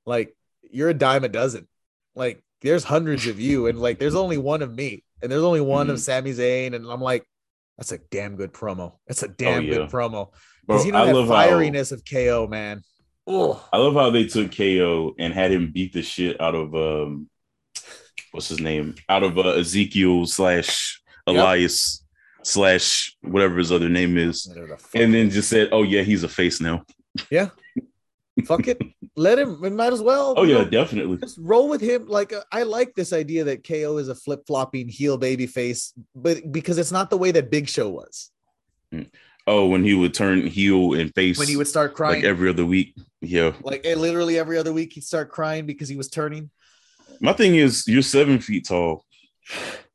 Like you're a dime a dozen. Like there's hundreds of you, and like there's only one of me, and there's only one of Mhm. Sami Zayn, and I'm like, that's a damn good promo. That's a damn Oh, yeah. good promo. Because you know I that love how fieriness of KO, man. Oh, I love how they took KO and had him beat the shit out of um, what's his name? Out of uh, Ezekiel slash Yep. Elias slash whatever his other name is, and then just said, "Oh yeah, he's a face now." Fuck it, let him. It might as well. Oh yeah, know, definitely. just roll with him. Like uh, I like this idea that KO is a flip flopping heel baby face, but because it's not the way that Big Show was Oh, when he would turn heel and face when he would start crying. like every other week. Yeah, Like eh, literally every other week, he'd start crying because he was turning. My thing is, you're seven feet tall.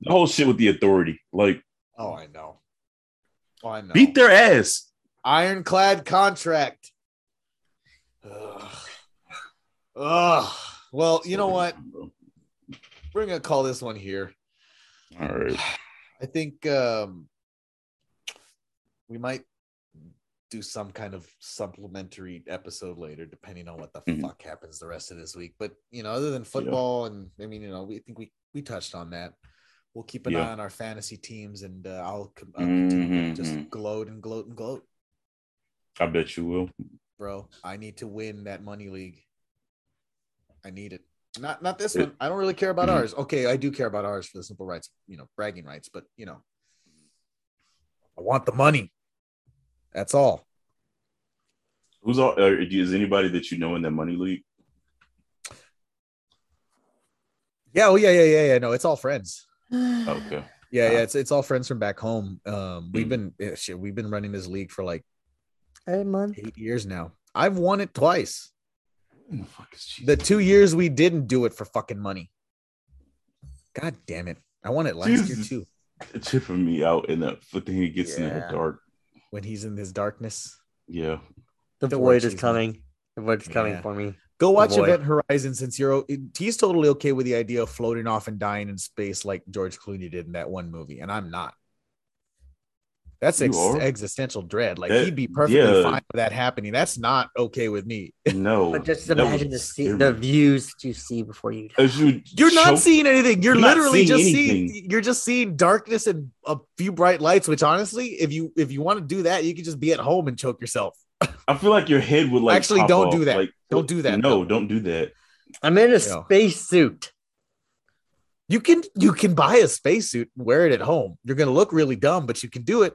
The whole shit with the authority, like Oh, I know. Oh, I know. beat their ass. ironclad contract. Ugh. Ugh. Well, you know what? We're gonna call this one here. All right. I think um, we might do some kind of supplementary episode later, depending on what the Mhm. fuck happens the rest of this week. But you know, other than football, and I mean, you know, we think we we touched on that. We'll keep an Yeah. eye on our fantasy teams, and uh, I'll, I'll continue to just gloat and gloat and gloat, I bet you will. Bro. I need to win that money league. I need it. Not not this one. I don't really care about Mhm. ours. Okay, I do care about ours for the simple rights, you know, bragging rights. But you know, I want the money. That's all. Who's all? Uh, is anybody that you know in that money league? Yeah. Oh yeah. Yeah. Yeah. Yeah. No, it's all friends. Okay. Yeah. Yeah. Ah. It's it's all friends from back home. Um, we've Mhm. been shit. We've been running this league for like Hey, man. eight years now. I've won it twice. Oh, the fuck is Jesus? The two years we didn't do it for fucking money. God damn it! I won it last year too. Chipping me out in that foot thing he gets in the dark. When he's in his darkness. Yeah. The Don't void is coming. The void is coming Yeah. for me. Go watch boy. Event Horizon since you're he's totally okay with the idea of floating off and dying in space like George Clooney did in that one movie, and I'm not. That's ex- existential dread. Like That- he'd be perfectly yeah. fine with that happening. That's not okay with me. No. But just imagine the was see- scary. the views that you see before you. die. You You're not seeing anything. You're You're literally seeing just anything. seeing. You're just seeing darkness and a few bright lights. Which honestly, if you if you want to do that, you could just be at home and choke yourself. I feel like your head would like Actually, pop don't off. do that. Like, Don't do that, No, though. don't do that. I'm in a Yeah. space suit. You can you can buy a spacesuit and wear it at home. You're gonna look really dumb, but you can do it.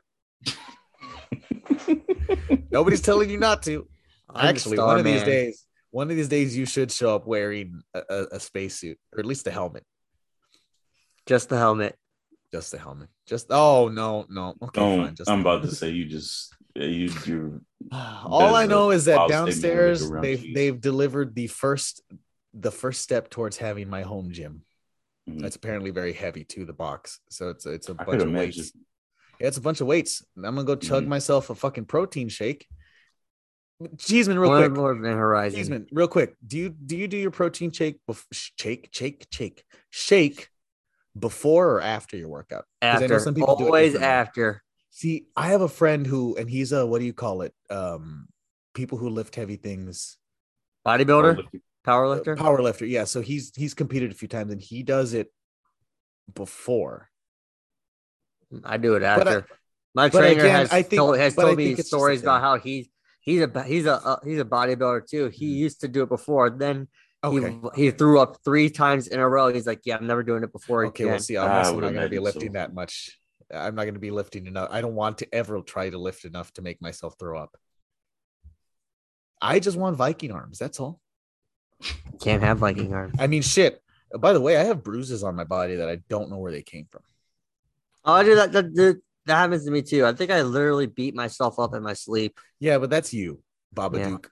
Nobody's telling you not to. I'm Actually, one of these days, one of these days, you should show up wearing a, a, a spacesuit or at least a helmet. just the helmet. Just the helmet. Just oh no no. Okay, fine. Don't. Just I'm about to say you just you you All I know is that wild statement to make downstairs they've cheese. they've delivered the first the first step towards having my home gym. Mhm. That's apparently very heavy to the box. So it's a, it's a I bunch of weights. Yeah, it's a bunch of weights. I'm gonna go chug Mhm. myself a fucking protein shake. Cheeseman, real More, quick. more than Horizon. Cheeseman, real quick. Do you do you do your protein shake bef- shake shake shake shake before or after your workout? After. some people Always differently. after. See, I have a friend who, and he's a what do you call it? Um, people who lift heavy things. Bodybuilder, power lifter. Power lifter. Yeah. So he's he's competed a few times and he does it before. I do it But I- after. My trainer again, has I think- told, has but I told me stories about how he's he's a he's a uh, he's a bodybuilder too. He Mhm. used to do it before. Then Okay. he he threw up three times in a row. He's like, "Yeah, I'm never doing it before Okay, again." we'll see. I'm I also not going to be lifting so. that much. I'm not going to be lifting enough. I don't want to ever try to lift enough to make myself throw up. I just want Viking arms. That's all. Can't have Viking arms. I mean, shit. By the way, I have bruises on my body that I don't know where they came from. Oh, I do that. That, that. that happens to me too. I think I literally beat myself up in my sleep. Yeah, but that's you, Baba Yeah. Duke.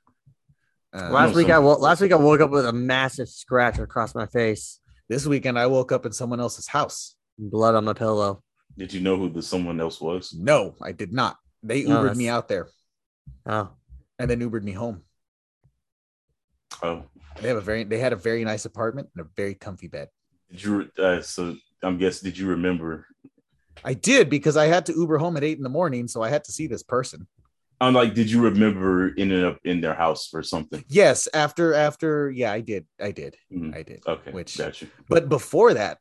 Uh, last know week, some- I wo- last week I woke up with a massive scratch across my face, this weekend, I woke up in someone else's house. blood on my pillow. Did you know who the someone else was? No, I did not. They No, Ubered me out there Oh, and then Ubered me home. Oh, They have a very, they had a very nice apartment and a very comfy bed. did you? Uh, so I'm guessing. Did you remember? I did because I had to Uber home at eight in the morning, so I had to see this person. I'm like, did you remember ending up in their house or something? Yes, after after yeah, I did, I did, Mhm. I did. Okay, Which- got you. But before that,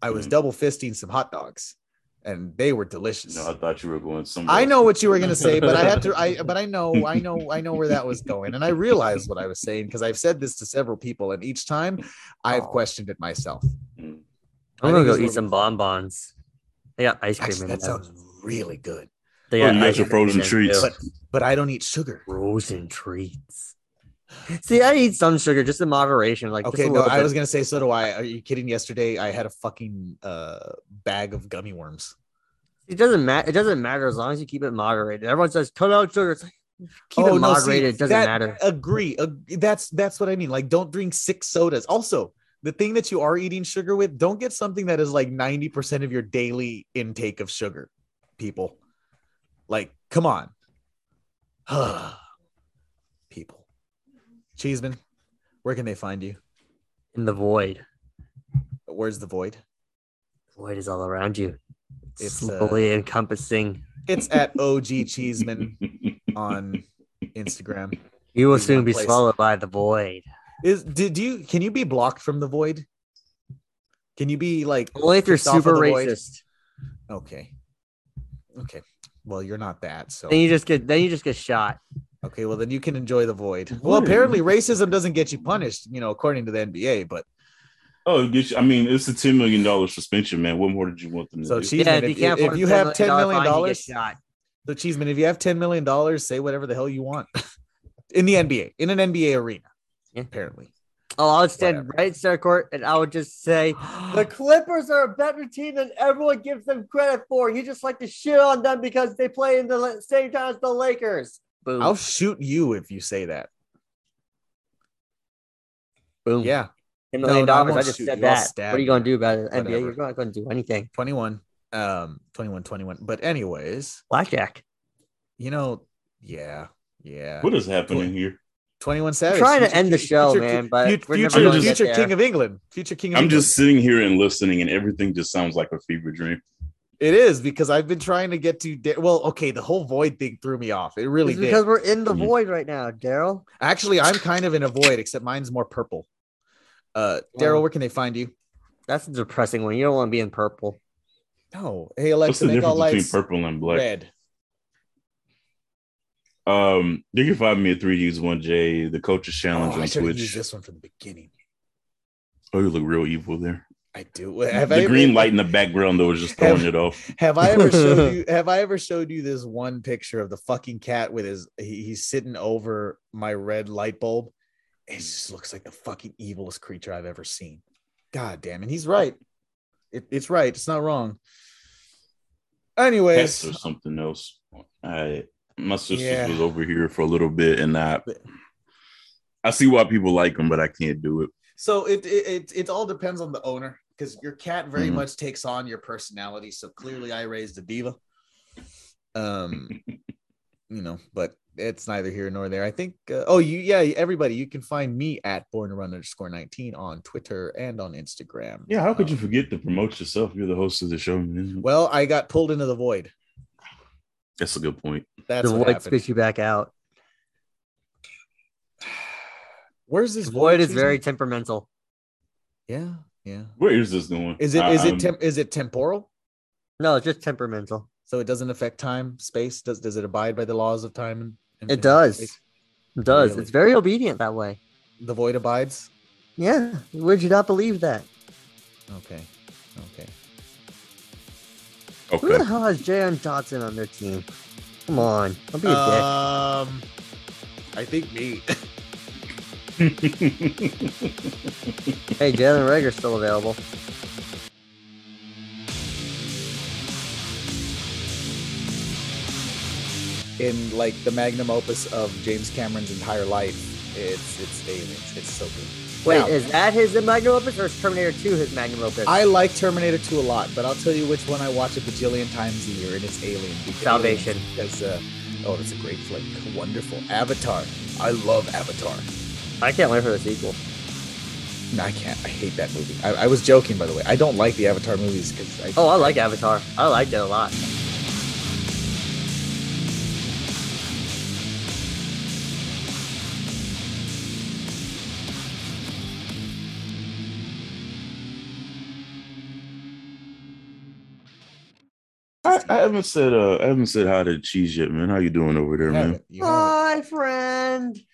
I was Mhm. double fisting some hot dogs, and they were delicious. No, I thought you were going somewhere. I know what you were gonna say, but I had to. I but I know, I know, I know where that was going, and I realized what I was saying because I've said this to several people, and each time I've questioned it myself. Mm. I I'm gonna go eat some bonbons. They got ice cream Actually, in that them. sounds really good, They Oh, got you got ice your frozen in treats. but but I don't eat sugar. Frozen treats. See, I eat some sugar just in moderation. Like Okay, no, I bit. was gonna say so do I. Are you kidding? Yesterday, I had a fucking uh, bag of gummy worms. It doesn't matter. It doesn't matter as long as you keep it moderated. Everyone says cut out sugar. It's like keep Oh, it no, see, moderated. it doesn't that- matter. Agree. Ag- That's that's what I mean. Like, don't drink six sodas. Also, the thing that you are eating sugar with, don't get something that is like 90% of your daily intake of sugar, people. Like, come on. people. Cheeseman, where can they find you? In the void. Where's the void? Void is all around you. It's, slowly uh, encompassing. It's at OG Cheeseman on Instagram. You will soon be place. swallowed by the void. Is did you can you be blocked from the void? Can you be like Only if you're kicked of super void? racist. Okay. Okay. Well, you're not that. So Then you just get then you just get shot. okay, well then you can enjoy the void. What? Well, apparently racism doesn't get you punished, you know, according to the NBA, but Oh, it gets you- I mean, it's a ten million dollar suspension, man. What more did you want them to So do? Cheeseman, yeah, if if, you can't if afford you have ten million fine, you get dollars, shot. so Cheeseman, if you have ten million dollars, say whatever the hell you want in the NBA, in an NBA arena, Yeah. apparently. Oh, I'll stand Whatever. right in center court and I would just say the Clippers are a better team than everyone gives them credit for. You just like to shit on them because they play in the same time as the Lakers. Boom. I'll shoot you if you say that. Boom. Yeah. $10 No, million no, I dollars. I, just shoot said you. I'll that. stab What are you you. going to do about it? NBA, Whatever. you're not going to do anything. 21 um 21 21 but anyways Blackjack. you know yeah yeah What is happening here? 21 I'm savage trying to future end the show, future man, but fut- we're never future, gonna future king of england future king of I'm england. just sitting here and listening, and everything just sounds like a fever dream. it is because i've been trying to get to Da- well okay the whole void thing threw me off it really It's did because we're in the Mhm. void right now, Daryl. actually i'm kind of in a void except mine's more purple uh daryl Wow. where can they find you That's a depressing one. You don't want to be in purple. no hey What's alexa the make all difference between lights purple and black? red Um, you can find me at 3Ds 1J, the coaches challenge oh, i on have used Twitch. this one from the beginning Oh, you look real evil there. i do have I the ever- green light in the background though is just throwing Have- it off. Have I ever showed you? Have I ever showed you this one picture of the fucking cat with his? He, he's sitting over my red light bulb. It just looks like the fucking evilest creature I've ever seen. God damn, and he's right. It, it's right. It's not wrong. Anyways, Pets or something else. I my sister Yeah. was over here for a little bit, and I I see why people like them, but I can't do it. so it it it, it all depends on the owner because your cat very Mhm. much takes on your personality. So clearly, I raised a diva. Um, you know, but it's neither here nor there. I think. Uh, oh, you yeah, everybody, you can find me at born to run underscore nineteen on Twitter and on Instagram. Yeah, how could you Um, forget to promote yourself? You're the host of the show. Well, I got pulled into the void. That's a good point. That's the void happened. spits you back out. Where's this void is very temperamental. yeah, yeah. Where is this going? Is it I- it um, temp- is it temporal? No, it's just temperamental. So it doesn't affect time, space. Does does it abide by the laws of time? And, and It does. space? It does. Really? It's very obedient that way. The void abides. Yeah. Would you not believe that? Okay, okay. Who the hell has Jaron Johnson on their team? Come on. Don't be a Um, I think me. dick. Hey, Jalen Reagor's still available. In like the magnum opus of James Cameron's entire life, it's it's aliens. It's so good. Wait, Now- is that his magnum opus or is Terminator 2 his magnum opus? I like Terminator 2 a lot, but I'll tell you which one I watch a bajillion times a year, and it's Alien. Salvation. Because, uh, oh, that's a great flick. Wonderful. Avatar. I love Avatar. I can't wait for the sequel. No, I can't. I hate that movie. I, I was joking, by the way. I don't like the Avatar movies because Oh, I like Avatar. I liked it a lot. I, I haven't said uh I haven't said hi to cheese yet, man. How you doing over there, You man? You. Hi, friend.